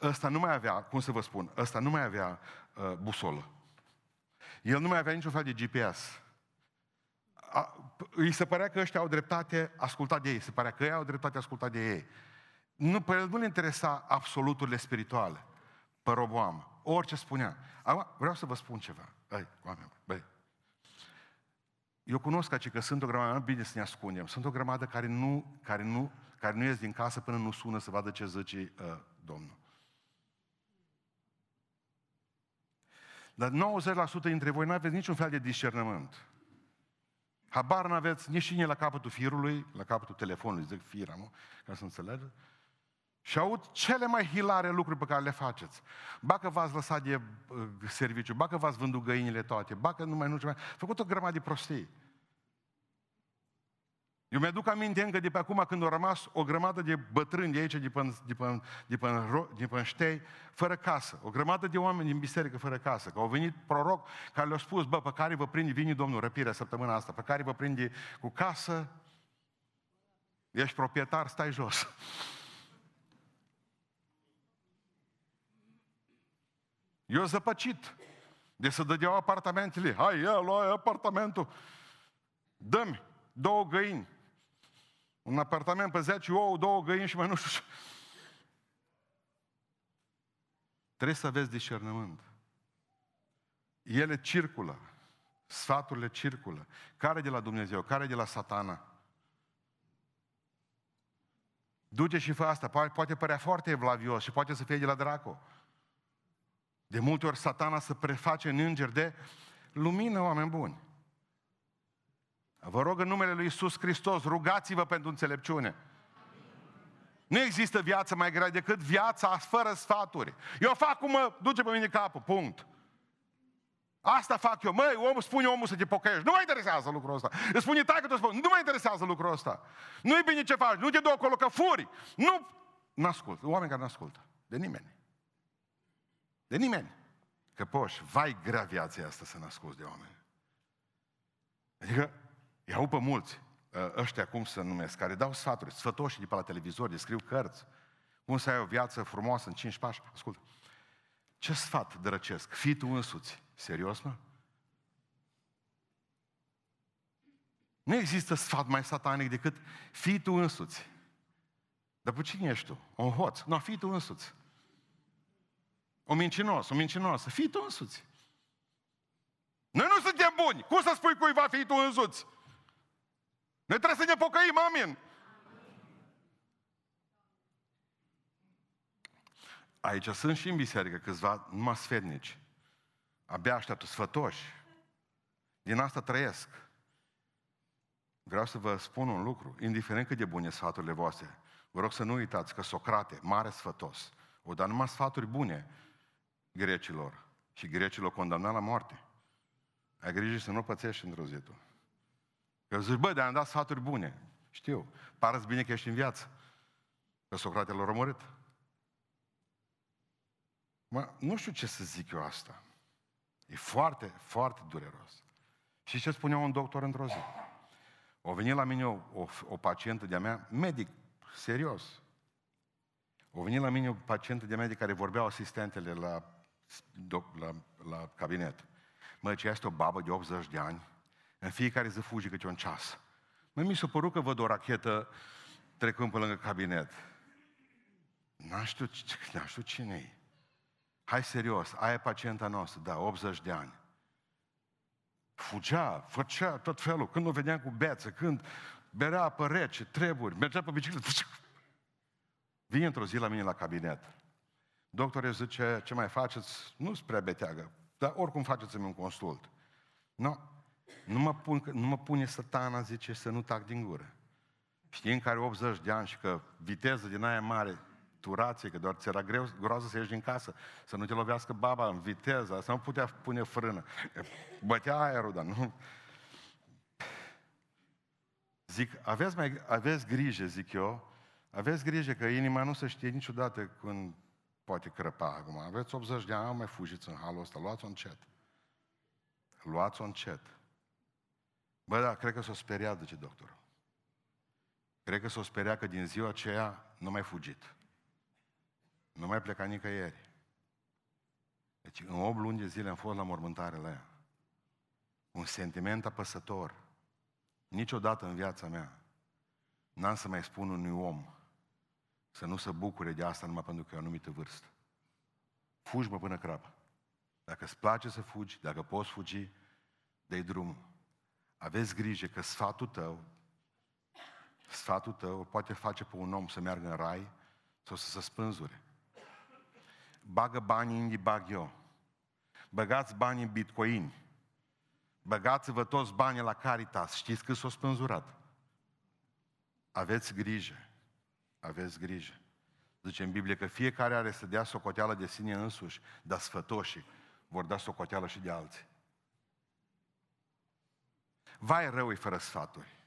Ăsta nu mai avea, cum să vă spun, ăsta nu mai avea uh, busolă. El nu mai avea niciun fel de GPS. A, îi se părea că ăștia au dreptate ascultat de ei, se părea că ei au dreptate ascultat de ei. Nu, pe el nu le interesa absoluturile spirituale. Pe roboam. Orice spunea. Acum, vreau să vă spun ceva. Ai, oameni, băi. Eu cunosc aici că sunt o grămadă, bine să ne ascundem, sunt o grămadă care nu, care nu, care nu ies din casă până nu sună să vadă ce zice uh, Domnul. Dar 90% dintre voi nu aveți niciun fel de discernământ. Habar nu aveți nici cine la capătul firului, la capătul telefonului, zic fira, nu? Ca să înțelegeți. Și aud cele mai hilare lucruri pe care le faceți. Ba că v-ați lăsat de uh, serviciu, ba că v-ați vândut găinile toate, ba că nu mai nu ce mai... Făcut o grămadă de prostii. Eu mi-aduc aminte încă de pe acum când au rămas o grămadă de bătrâni de aici, de pe, de pe, de pe, de pe ștei, fără casă. O grămadă de oameni din biserică fără casă. Că au venit proroc care le-au spus, bă, pe care vă prinde, vine Domnul răpirea săptămâna asta, pe care vă prinde cu casă, ești proprietar, stai jos. Eu zăpăcit de să dădeau apartamentele. Hai, ia, lua apartamentul. Dă-mi două găini. Un apartament pe 10 ouă, două găini și mai nu știu Trebuie să aveți discernământ. Ele circulă. Sfaturile circulă. Care de la Dumnezeu? Care de la satana? Duce și fă asta. Poate părea foarte evlavios și poate să fie de la dracu. De multe ori satana se preface în înger de lumină, oameni buni. Vă rog în numele Lui Isus Hristos, rugați-vă pentru înțelepciune. Nu există viață mai grea decât viața fără sfaturi. Eu fac cum mă duce pe mine capul, punct. Asta fac eu. Măi, omul spune omul să te pocăiești. Nu mă interesează lucrul ăsta. Îți spune tai că tu spune, nu mă interesează lucrul ăsta. Nu-i bine ce faci, nu te dau acolo că furi. Nu, n-ascult. Oameni care n-ascultă. De nimeni. De nimeni. Că poși, vai grea viața asta să nascuți de oameni. Adică, iau pe mulți, ă, ăștia cum să numesc, care dau sfaturi, sfătoși de pe la televizor, descriu cărți, cum să ai o viață frumoasă în cinci pași. Ascultă, ce sfat drăcesc? Fii tu însuți. Serios, mă? Nu există sfat mai satanic decât fii tu însuți. Dar pe cine ești tu? Un hoț? Nu, fii tu însuți. O mincinos, o mincinoasă. Fii tu însuți. Noi nu suntem buni. Cum să spui cuiva fii tu însuți? Noi trebuie să ne pocăim, amin. Aici sunt și în biserică câțiva numai sfetnici. Abia așteaptă sfătoși. Din asta trăiesc. Vreau să vă spun un lucru, indiferent cât de bune sfaturile voastre, vă rog să nu uitați că Socrate, mare sfătos, o dat numai sfaturi bune grecilor și grecilor condamnat la moarte. Ai grijă să nu pățești într-o zi tu. Că zici, bă, dar am dat sfaturi bune. Știu, pare bine că ești în viață. Că Socrate l-a rămărit. Mă, nu știu ce să zic eu asta. E foarte, foarte dureros. Și ce spunea un doctor într-o zi? O venit la mine o, o, o pacientă de-a mea, medic, serios. O venit la mine o pacientă de-a mea de care vorbeau asistentele la la, la cabinet. Mă, ce este o babă de 80 de ani, în fiecare zi fuge câte un ceas. Mă, mi s-a părut că văd o rachetă trecând pe lângă cabinet. N-am știu, n știu cine e. Hai serios, aia e pacienta noastră, da, 80 de ani. Fugea, făcea tot felul, când o vedeam cu beță, când berea apă rece, treburi, mergea pe bicicletă. Vine într-o zi la mine la cabinet. Doctorul zice, ce mai faceți? Nu sunt prea beteagă, dar oricum faceți-mi un consult. Nu, nu mă, pun, nu mă pune satana, zice, să nu tac din gură. Știind că are 80 de ani și că viteză din aia mare, turație, că doar ți era greu, groază să ieși din casă, să nu te lovească baba în viteză, să nu putea pune frână. Bătea aerul, dar nu... Zic, aveți, mai, aveți grijă, zic eu, aveți grijă că inima nu se știe niciodată când poate crăpa acum. Aveți 80 de ani, mai fugiți în halul ăsta, luați-o încet. Luați-o încet. Bă, da, cred că s-o speriat, zice doctorul. Cred că s-o speria că din ziua aceea nu mai fugit. Nu mai pleca nicăieri. Deci în 8 luni de zile am fost la mormântare la ea. Un sentiment apăsător. Niciodată în viața mea n-am să mai spun unui om să nu se bucure de asta numai pentru că e o anumită vârstă. Fugi, mă, până crapă. Dacă îți place să fugi, dacă poți fugi, dă drumul. Aveți grijă că sfatul tău, sfatul tău poate face pe un om să meargă în rai sau să se spânzure. Bagă banii în bag eu. Băgați banii în bitcoin. Băgați-vă toți banii la Caritas. Știți că s-au spânzurat. Aveți grijă. Aveți grijă. Zice în Biblie că fiecare are să dea socoteală de sine însuși, dar sfătoșii vor da socoteală și de alții. Vai rău fără sfaturi.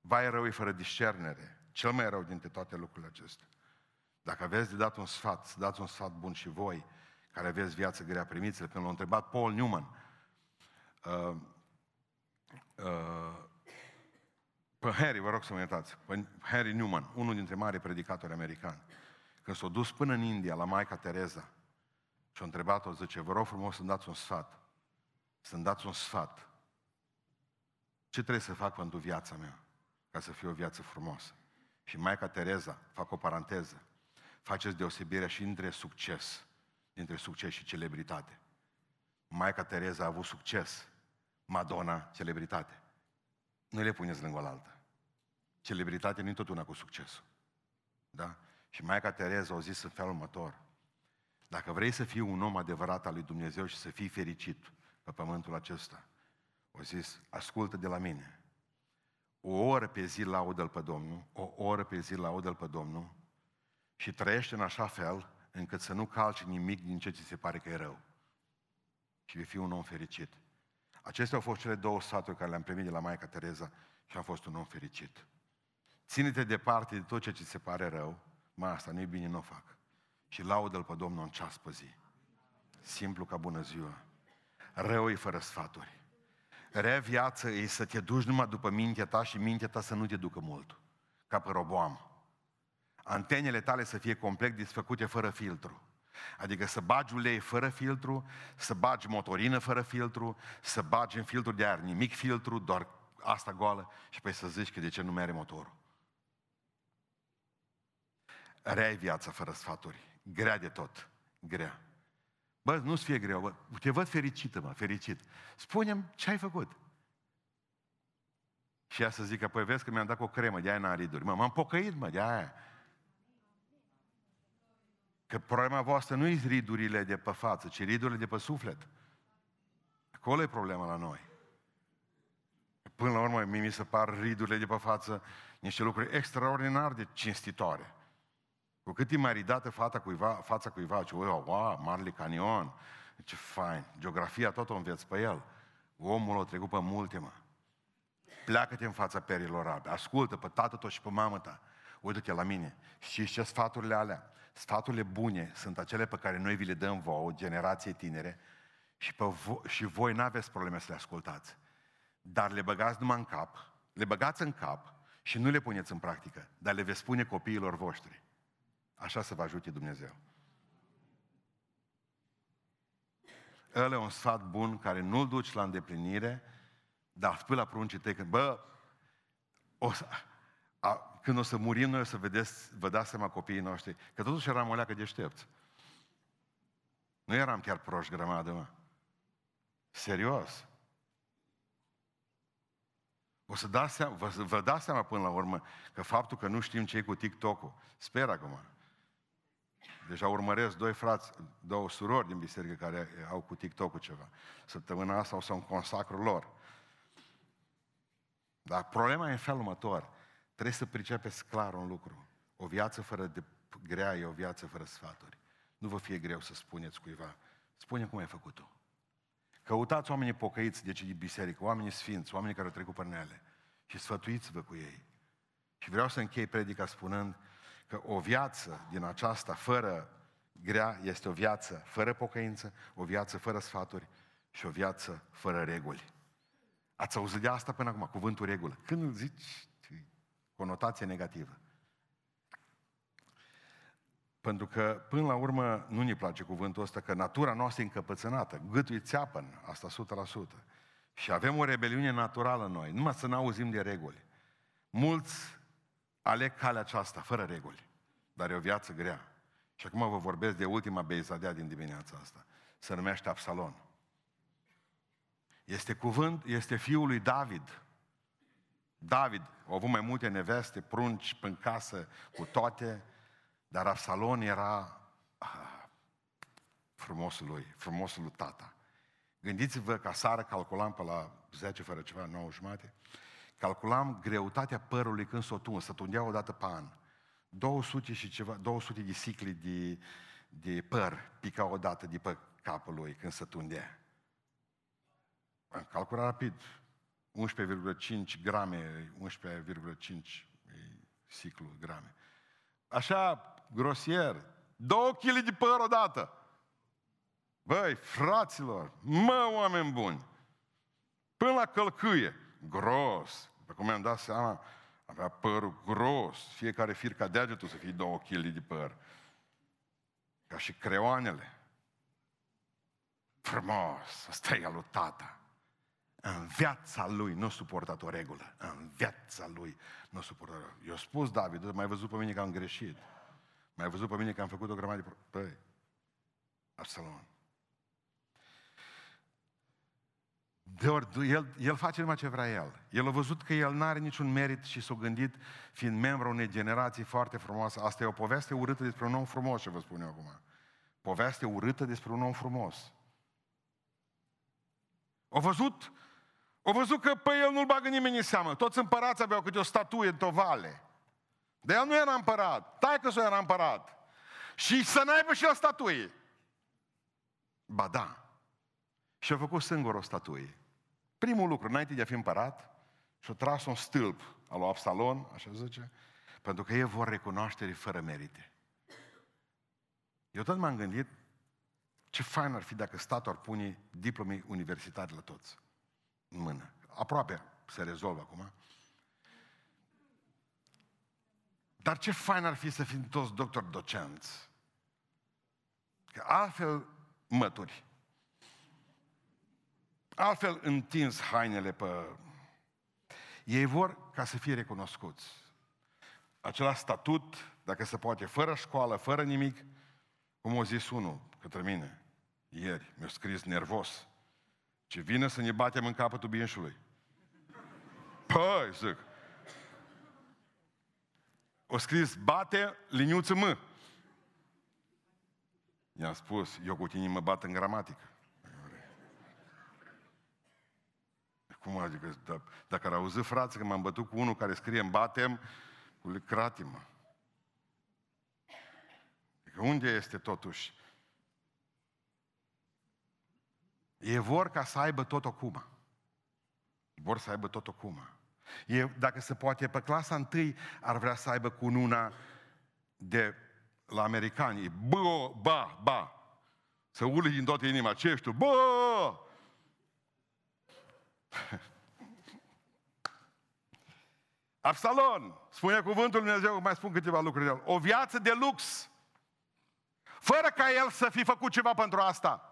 Vai rău fără discernere. Cel mai rău dintre toate lucrurile acestea. Dacă aveți de dat un sfat, să dați un sfat bun și voi, care aveți viață grea, primiți-l. Când l-a întrebat Paul Newman, uh, uh, pe Harry, vă rog să mă iertați, pe Harry Newman, unul dintre mari predicatori americani, când s-a dus până în India, la Maica Tereza, și a întrebat-o, zice, vă rog frumos să-mi dați un sfat. Să-mi dați un sfat. Ce trebuie să fac pentru viața mea? Ca să fie o viață frumoasă. Și Maica Tereza, fac o paranteză, faceți deosebirea și între succes, dintre succes și celebritate. Maica Tereza a avut succes, Madonna, celebritate. Nu le puneți lângă o altă. Celebritatea nu tot una cu succesul. Da? Și Maica Tereza a zis în felul următor. Dacă vrei să fii un om adevărat al lui Dumnezeu și să fii fericit pe pământul acesta, o zis, ascultă de la mine. O oră pe zi laudă-L pe Domnul, o oră pe zi laudă-L pe Domnul și trăiește în așa fel încât să nu calci nimic din ce ți se pare că e rău. Și vei fi un om fericit. Acestea au fost cele două sfaturi care le-am primit de la Maica Tereza și am fost un om fericit. Ține-te departe de tot ce ți se pare rău, mă, asta nu-i bine, nu o fac. Și laudă-L pe Domnul în ceas pe zi. Simplu ca bună ziua. Rău e fără sfaturi. Rea viață e să te duci numai după mintea ta și mintea ta să nu te ducă mult. Ca pe roboam. Antenele tale să fie complet desfăcute fără filtru. Adică să bagi ulei fără filtru, să bagi motorină fără filtru, să bagi în filtru de aer nimic filtru, doar asta goală și pe să zici că de ce nu mere motorul. Rea viața fără sfaturi. Grea de tot. Grea. Bă, nu-ți fie greu. Bă. Te văd fericită, mă, fericit. Spune-mi ce ai făcut. Și ea să zică, păi vezi că mi-am dat cu o cremă, de aia n-am riduri. Mă, m-am pocăit, mă, de aia. Că problema voastră nu e ridurile de pe față, ci ridurile de pe suflet. Acolo e problema la noi. Până la urmă, mie mi se par ridurile de pe față niște lucruri extraordinar de cinstitoare. Cu cât e mai ridată fata cuiva, fața cuiva, ce, wow, wow, Marley Canion, ce fain, geografia tot o înveți pe el. Omul a trecut pe multe, mă. Pleacă-te în fața perilor albe, ascultă pe tată tău și pe mamă ta. Uită-te la mine. Și ce sfaturile alea? Sfaturile bune sunt acele pe care noi vi le dăm vouă, generație tinere, și, pe vo- și voi nu aveți probleme să le ascultați. Dar le băgați numai în cap, le băgați în cap și nu le puneți în practică, dar le veți spune copiilor voștri. Așa să vă ajute Dumnezeu. Ăla e un sfat bun care nu-l duci la îndeplinire, dar spui la pruncii tăi că, bă, o să, a, când o să murim noi o să vedeți, vă dați seama copiii noștri, că totuși eram o leacă deștepți. Nu eram chiar proști grămadă, mă. Serios. O să dați seama, vă, vă dați seama până la urmă că faptul că nu știm ce e cu TikTok-ul, sper acum, Deja urmăresc doi frați, două surori din biserică care au cu TikTok-ul ceva. Săptămâna asta o să un consacru lor. Dar problema e în felul următor. Trebuie să pricepeți clar un lucru. O viață fără de grea e o viață fără sfaturi. Nu vă fie greu să spuneți cuiva. Spune cum ai făcut tu. Căutați oamenii pocăiți de ce biserică, oamenii sfinți, oamenii care au trecut pe ele și sfătuiți-vă cu ei. Și vreau să închei predica spunând că o viață din aceasta fără grea este o viață fără pocăință, o viață fără sfaturi și o viață fără reguli. Ați auzit de asta până acum, cuvântul regulă. Când îl zici, conotație negativă. Pentru că, până la urmă, nu ne place cuvântul ăsta, că natura noastră e încăpățânată, gâtul e țeapăn, asta 100%. Și avem o rebeliune naturală în noi, numai să nu auzim de reguli. Mulți aleg calea aceasta, fără reguli, dar e o viață grea. Și acum vă vorbesc de ultima beizadea din dimineața asta. Se numește Absalon. Este cuvânt, este fiul lui David. David a avut mai multe neveste, prunci în casă cu toate, dar Absalon era ah, frumosul lui, frumosul lui tata. Gândiți-vă că sară calculam pe la 10 fără ceva, 9 jumate, calculam greutatea părului când s-o tun, să tundea o dată pe an. 200 și ceva, 200 de sicli de, de păr pica o dată de pe capul lui când se tundea. Am calculat rapid. 11,5 grame, 11,5 ciclu grame. Așa, grosier, două kg de păr odată. Băi, fraților, mă, oameni buni, până la călcâie, gros. După cum mi-am dat seama, avea părul gros, fiecare fir ca degetul să fie două kg de păr. Ca și creoanele. Frumos, ăsta e lui tata. În viața lui nu suportat o regulă. În viața lui nu suportat o regulă. Eu spus David, mai văzut pe mine că am greșit. Mai văzut pe mine că am făcut o grămadă de... Păi, Absalom. De ori, el, el face numai ce vrea el. El a văzut că el nu are niciun merit și s-a gândit, fiind membru unei generații foarte frumoase. Asta e o poveste urâtă despre un om frumos, ce vă spun eu acum. Poveste urâtă despre un om frumos. A văzut au văzut că pe el nu-l bagă nimeni în seamă. Toți împărații aveau câte o statuie în tovale. De el nu era împărat. Tai că era împărat. Și să n-aibă și la statuie. Ba da. Și a făcut singur o statuie. Primul lucru, înainte de a fi împărat, și-a tras un stâlp al lui Absalon, așa zice, pentru că ei vor recunoaștere fără merite. Eu tot m-am gândit ce fain ar fi dacă statul ar pune diplome universitare la toți în mână. Aproape se rezolvă acum. Dar ce fain ar fi să fim toți doctori docenți. Că altfel mături. Altfel întins hainele pe... Ei vor ca să fie recunoscuți. Acela statut, dacă se poate, fără școală, fără nimic, cum o zis unul către mine, ieri, mi-a scris nervos, ce vine să ne batem în capătul binșului. Păi, zic. O scris, bate liniuță mă. I-am spus, eu cu tine mă bat în gramatică. Cum adică, da, dacă ar auzi frață că m-am bătut cu unul care scrie în batem, cu cratimă. Adică unde este totuși Ei vor ca să aibă tot acum. Vor să aibă tot acum. E, dacă se poate, pe clasa întâi ar vrea să aibă cu una de la americani. Bă, ba, ba. Să urli din toată inima. Ce ești tu? Bă! Absalon, spune cuvântul Lui Dumnezeu, mai spun câteva lucruri de el. O viață de lux, fără ca el să fi făcut ceva pentru asta.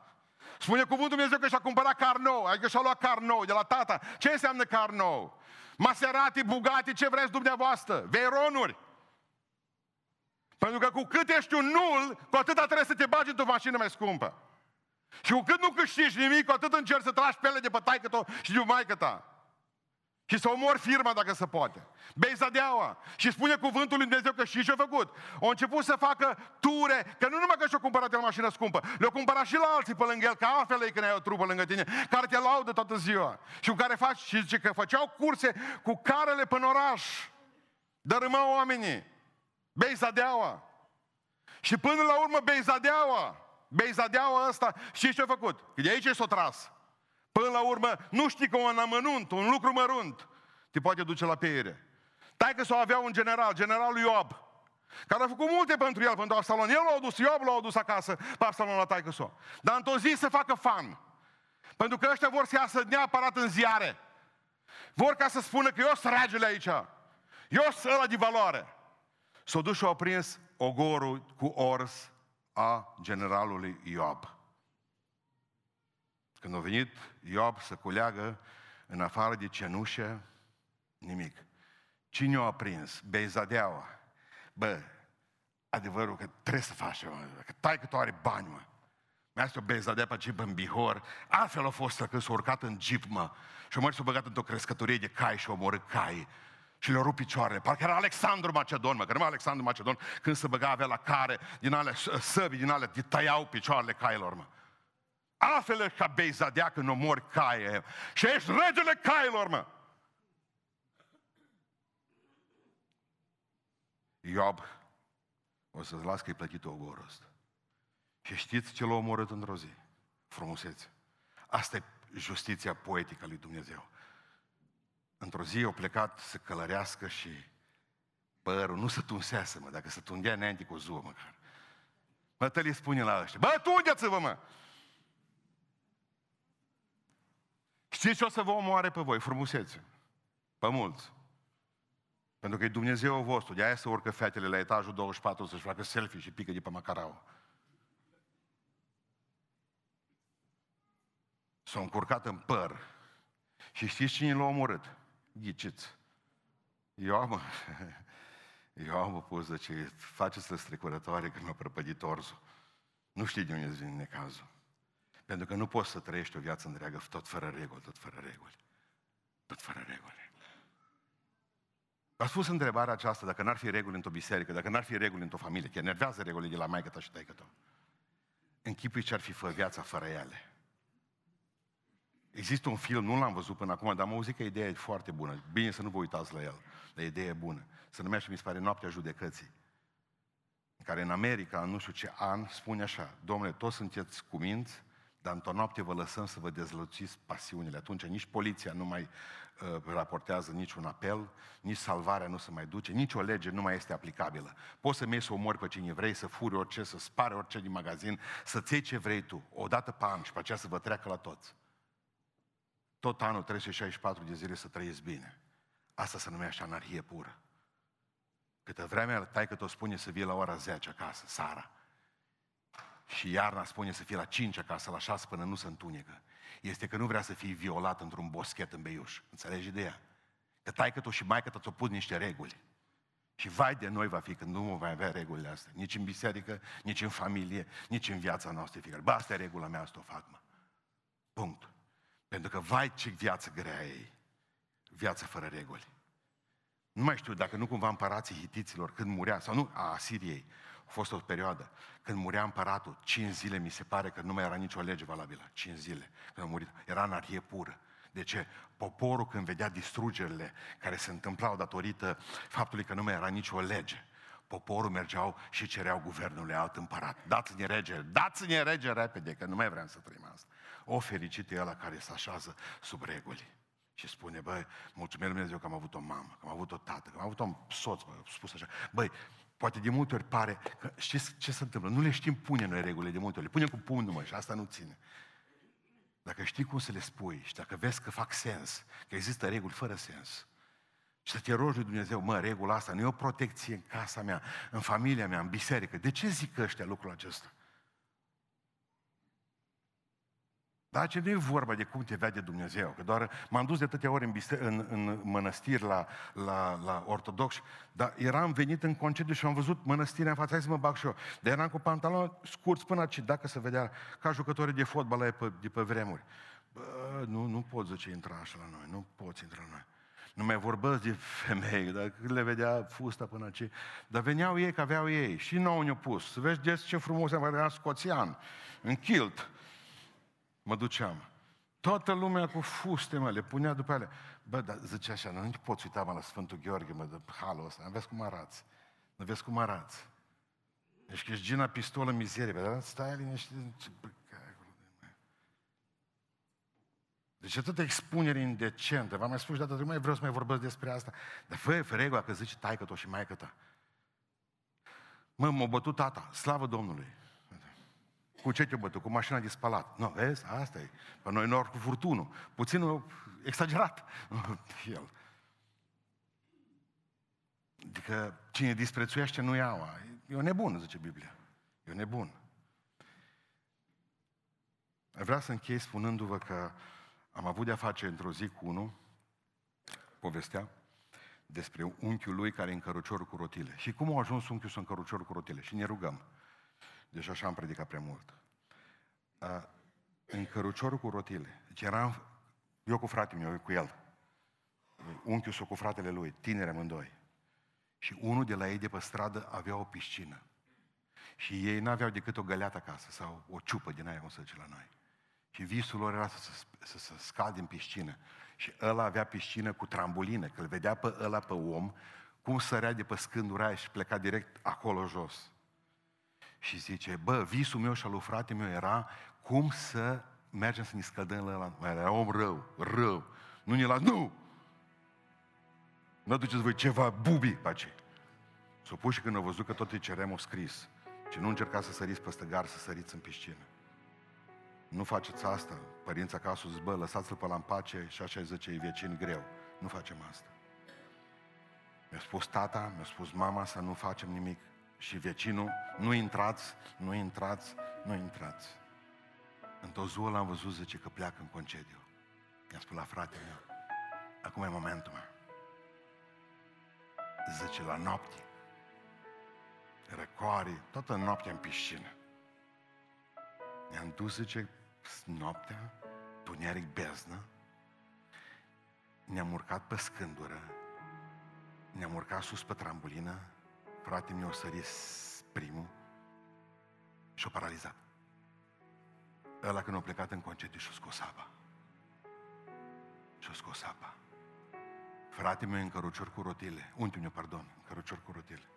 Spune cuvântul Dumnezeu că și-a cumpărat car nou, adică și-a luat car nou de la tata. Ce înseamnă car nou? Maserati, Bugatti, ce vreți dumneavoastră? Veyronuri. Pentru că cu cât ești un nul, cu atât trebuie să te bagi într-o mașină mai scumpă. Și cu cât nu câștigi nimic, cu atât încerci să tragi pele de pe taică și de maică ta. Și să omor firma dacă se poate. Beizadeaua. Și spune cuvântul lui Dumnezeu că și ce-a făcut. Au început să facă ture, că nu numai că și-a cumpărat el mașină scumpă, le-au cumpărat și la alții pe lângă el, ca altfel ei când ai o trupă lângă tine, care te laudă toată ziua. Și cu care faci, și zice că făceau curse cu carele pe oraș. Dărâmau oamenii. Beizadeaua. Și până la urmă Beizadeaua, Beizadeaua ăsta, și ce a făcut? Că de aici s-a tras. Până la urmă, nu știi că un amănunt, un lucru mărunt, te poate duce la peiere. Taică să avea un general, generalul Iob, care a făcut multe pentru el, pentru Absalom. El l-a dus, Iob l-a dus acasă pe Absalom la taică -so. Dar într-o zi să facă fan. Pentru că ăștia vor să iasă neapărat în ziare. Vor ca să spună că eu sunt regele aici. Eu sunt ăla de valoare. S-a dus și a prins ogorul cu ors a generalului Iob. Când a venit Iob să culeagă în afară de cenușă, nimic. Cine o a prins? Beizadeaua. Bă, adevărul că trebuie să faci ceva, că tai că tu are bani, mă. Mi-a o bezadea pe jeep în Bihor, altfel a fost că s-a urcat în jeep, mă, și a mers s-a băgat într-o crescătorie de cai și a omorât cai. Și le-a rupt picioarele. Parcă era Alexandru Macedon, mă, că numai Alexandru Macedon, când se băga avea la care, din ale săbii, din ale, de tăiau picioarele cailor, mă. Altfel ca Beizadea când omori caie. Și ești regele cailor, mă. Iob, o să-ți las că-i plătit ogorul ăsta. Și știți ce l-a omorât într-o zi? Frumusețe. Asta e justiția poetică a lui Dumnezeu. Într-o zi au plecat să călărească și părul nu se tunseasă, mă, dacă se tundea înainte cu o zuă măcar. Bătălii spune la ăștia, bă, tundeți-vă, mă! Știți ce o să vă omoare pe voi? Frumusețe. Pe mulți. Pentru că e Dumnezeu vostru. De aia să urcă fetele la etajul 24 să-și facă selfie și pică de pe macarau. S-au încurcat în păr. Și știți cine l-a omorât? Ghiciți. Eu am, eu am o poză ce faceți-l strecurătoare când m-a prăpădit orzul. Nu știi de unde vine necazul. Pentru că nu poți să trăiești o viață întreagă tot fără reguli, tot fără reguli. Tot fără reguli. A spus întrebarea aceasta, dacă n-ar fi reguli într-o biserică, dacă n-ar fi reguli într-o familie, că nervează regulile de la maică ta și taică ta. Închipui ce ar fi fă viața fără ele. Există un film, nu l-am văzut până acum, dar am auzit că ideea e foarte bună. Bine să nu vă uitați la el, dar ideea e bună. Se numește, mi se pare, Noaptea Judecății. În care în America, în nu știu ce an, spune așa, domnule, toți sunteți cuminți, dar într-o noapte vă lăsăm să vă dezlăciți pasiunile. Atunci nici poliția nu mai uh, raportează niciun apel, nici salvarea nu se mai duce, nici o lege nu mai este aplicabilă. Poți să mergi să omori pe cine vrei, să furi orice, să spare orice din magazin, să-ți iei ce vrei tu, o dată pe an și pe aceea să vă treacă la toți. Tot anul 364 de zile să trăiesc bine. Asta se numește anarhie pură. Câtă vreme tai că tot spune să vii la ora 10 acasă, Sara, și iarna spune să fie la 5 acasă, la 6 până nu se întunecă. Este că nu vrea să fii violat într-un boschet în beiuș. Înțelegi ideea? Că tai că tu și mai că ți-o pus niște reguli. Și vai de noi va fi când nu mai avea regulile astea. Nici în biserică, nici în familie, nici în viața noastră fiecare. Ba, asta e regula mea, asta o fac, mă. Punct. Pentru că vai ce viață grea e. Viața fără reguli. Nu mai știu dacă nu cumva împărații hitiților când murea, sau nu, a Asiriei, a fost o perioadă când murea împăratul, cinci zile mi se pare că nu mai era nicio lege valabilă. Cinci zile când a murit. Era anarhie pură. De ce? Poporul când vedea distrugerile care se întâmplau datorită faptului că nu mai era nicio lege, poporul mergeau și cereau guvernului alt împărat. Dați-ne rege, dați-ne rege repede, că nu mai vrem să trăim asta. O fericit e ăla care se așează sub reguli și spune, băi, mulțumesc Dumnezeu că am avut o mamă, că am avut o tată, că am avut un soț, bă, spus așa. Băi, Poate de multe ori pare că știți ce se întâmplă? Nu le știm pune noi regulile de multe ori. Le punem cu pumnul, mă, și asta nu ține. Dacă știi cum să le spui și dacă vezi că fac sens, că există reguli fără sens, și să te rogi lui Dumnezeu, mă, regula asta nu e o protecție în casa mea, în familia mea, în biserică. De ce zic ăștia lucrul acesta? Dar ce nu e vorba de cum te vede Dumnezeu, că doar m-am dus de atâtea ori în, biste- în, în mănăstiri la, la, la ortodoxi, dar eram venit în concediu și am văzut mănăstirea în față, hai să mă bag și eu. Dar eram cu pantaloni scurți până aici, dacă se vedea ca jucătorii de fotbal de pe, de pe vremuri. Bă, nu, nu pot zice intra așa la noi, nu poți intra la noi. Nu mai vorbesc de femei, dar le vedea fusta până aici. Dar veneau ei, că aveau ei. Și nouă ne-au pus. Să vezi ce frumos era scoțian, în kilt mă duceam. Toată lumea cu fuste, mă, le punea după ele. Bă, dar zice așa, nu te poți uita, mă, la Sfântul Gheorghe, mă, de halul ăsta, nu vezi cum arăți. Nu vezi cum arăți. Deci că ești gina pistolă mizerie, dar stai liniște, ce bă, Deci Deci atâta expunere indecentă. V-am mai spus și data trecută, mai vreau să mai vorbesc despre asta. Dar fă, fă regula că zice taică tot și maică ta. Mă, m-a bătut tata, slavă Domnului. Cu ce te bătut? Cu mașina de spălat. Nu, vezi? Asta e. Pe noi nor cu furtunul. Puțin exagerat. El. Adică cine disprețuiește nu iaua. E o nebun, zice Biblia. E o nebun. Vreau să închei spunându-vă că am avut de-a face într-o zi cu unul, povestea, despre unchiul lui care e în căruciorul cu rotile. Și cum a ajuns unchiul să în căruciorul cu rotile? Și ne rugăm. Deci așa am predicat prea mult. Uh, în căruciorul cu rotile. Deci eram eu cu fratele meu, eu cu el. Unchiul sau cu fratele lui, tineri amândoi. Și unul de la ei de pe stradă avea o piscină. Și ei n-aveau decât o găleată acasă sau o ciupă din aia, cum să zice la noi. Și visul lor era să, să, să, să scadă în piscină. Și ăla avea piscină cu trambulină, că îl vedea pe ăla, pe om, cum sărea de pe scândura aia și pleca direct acolo jos. Și zice, bă, visul meu și al lui frate meu era cum să mergem să ne scădăm la ăla. Mai era om rău, rău. Nu ne la, nu! Nu aduceți voi ceva bubi pe aceea. S-o pus și când au văzut că tot îi cerem, o scris. Și nu încercați să săriți peste gar, să săriți în piscină. Nu faceți asta. Părinții acasă zic, bă, lăsați-l pe la în pace și așa zice, e vecin greu. Nu facem asta. Mi-a spus tata, mi-a spus mama să nu facem nimic. Și vecinul, nu intrați, nu intrați, nu intrați. Într-o zi l-am văzut, zice, că pleacă în concediu. Mi-a spus la fratele meu, acum e momentul meu. Zice, la noapte, răcoare, toată noaptea în piscină. Ne-am dus, zice, noaptea, tuneric beznă, ne-am urcat pe scândură, ne-am urcat sus pe trambulină, fratele meu sărit primul și o paralizat. Ăla când a plecat în concediu și-a scos apa. Și-a scos apa. Fratele meu în cărucior cu rotile, unchiul meu, pardon, în cărucior cu rotile.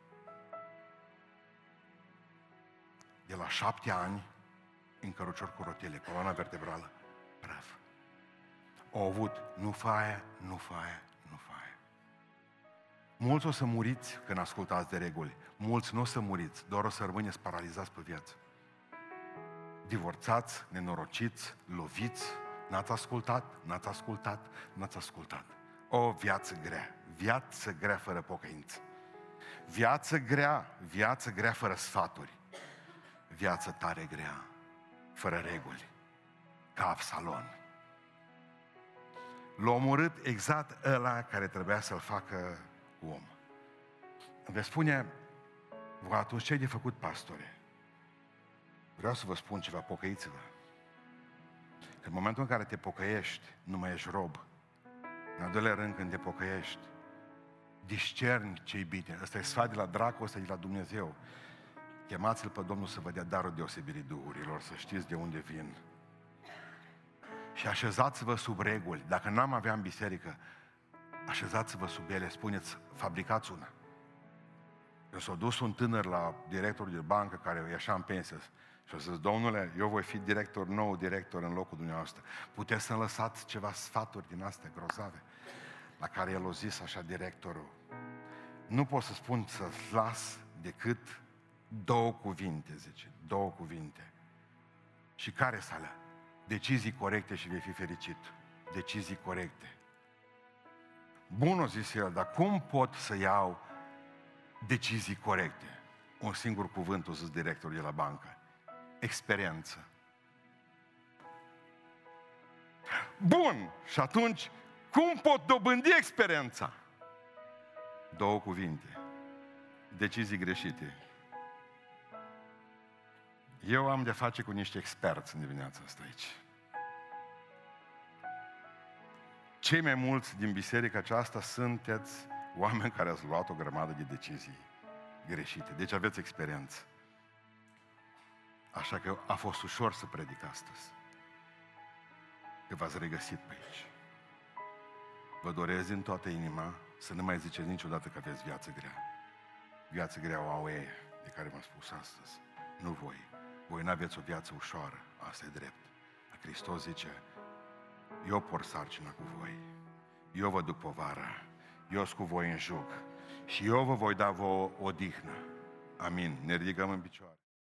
De la șapte ani în cărucior cu rotile, coloana vertebrală, praf. Au avut nu faia, nu faia, nu faia. Mulți o să muriți când ascultați de reguli. Mulți nu o să muriți, doar o să rămâneți paralizați pe viață. Divorțați, nenorociți, loviți, n-ați ascultat, n-ați ascultat, n-ați ascultat. O viață grea, viață grea fără pocăință. Viață grea, viață grea fără sfaturi. Viață tare grea fără reguli, ca Absalon. L-a omorât exact ăla care trebuia să-l facă om. Îmi spune, vă atunci ce de făcut, pastore? Vreau să vă spun ceva, pocăiți-vă. Că în momentul în care te pocăiești, nu mai ești rob. În al doilea rând, când te pocăiești, discerni ce-i bine. Ăsta e sfat de la dracu, ăsta e de la Dumnezeu. Chemați-L pe Domnul să vă dea darul deosebirii Duhurilor, să știți de unde vin. Și așezați-vă sub reguli. Dacă n-am avea în biserică, așezați-vă sub ele, spuneți, fabricați una. Eu s-a dus un tânăr la directorul de bancă care ieșea în pensie și a zis, domnule, eu voi fi director nou, director în locul dumneavoastră. Puteți să-mi lăsați ceva sfaturi din astea grozave? La care el a zis așa directorul, nu pot să spun să las decât Două cuvinte, zice, două cuvinte. Și care să alea? Decizii corecte și vei fi fericit. Decizii corecte. Bun, o zis el, dar cum pot să iau decizii corecte? Un singur cuvânt, o zis directorul de la bancă. Experiență. Bun, și atunci, cum pot dobândi experiența? Două cuvinte. Decizii greșite eu am de face cu niște experți în dimineața asta aici. Cei mai mulți din biserica aceasta sunteți oameni care ați luat o grămadă de decizii greșite. Deci aveți experiență. Așa că a fost ușor să predic astăzi. Că v-ați regăsit pe aici. Vă doresc din toată inima să nu mai ziceți niciodată că aveți viață grea. Viață grea o au ei, de care v-am spus astăzi. Nu voi. Voi nu aveți o viață ușoară, asta e drept. Hristos zice, Eu por sarcina cu voi. Eu vă duc povară. Eu sunt cu voi în jug. Și eu vă voi da vouă odihnă. Amin. Ne ridicăm în picioare.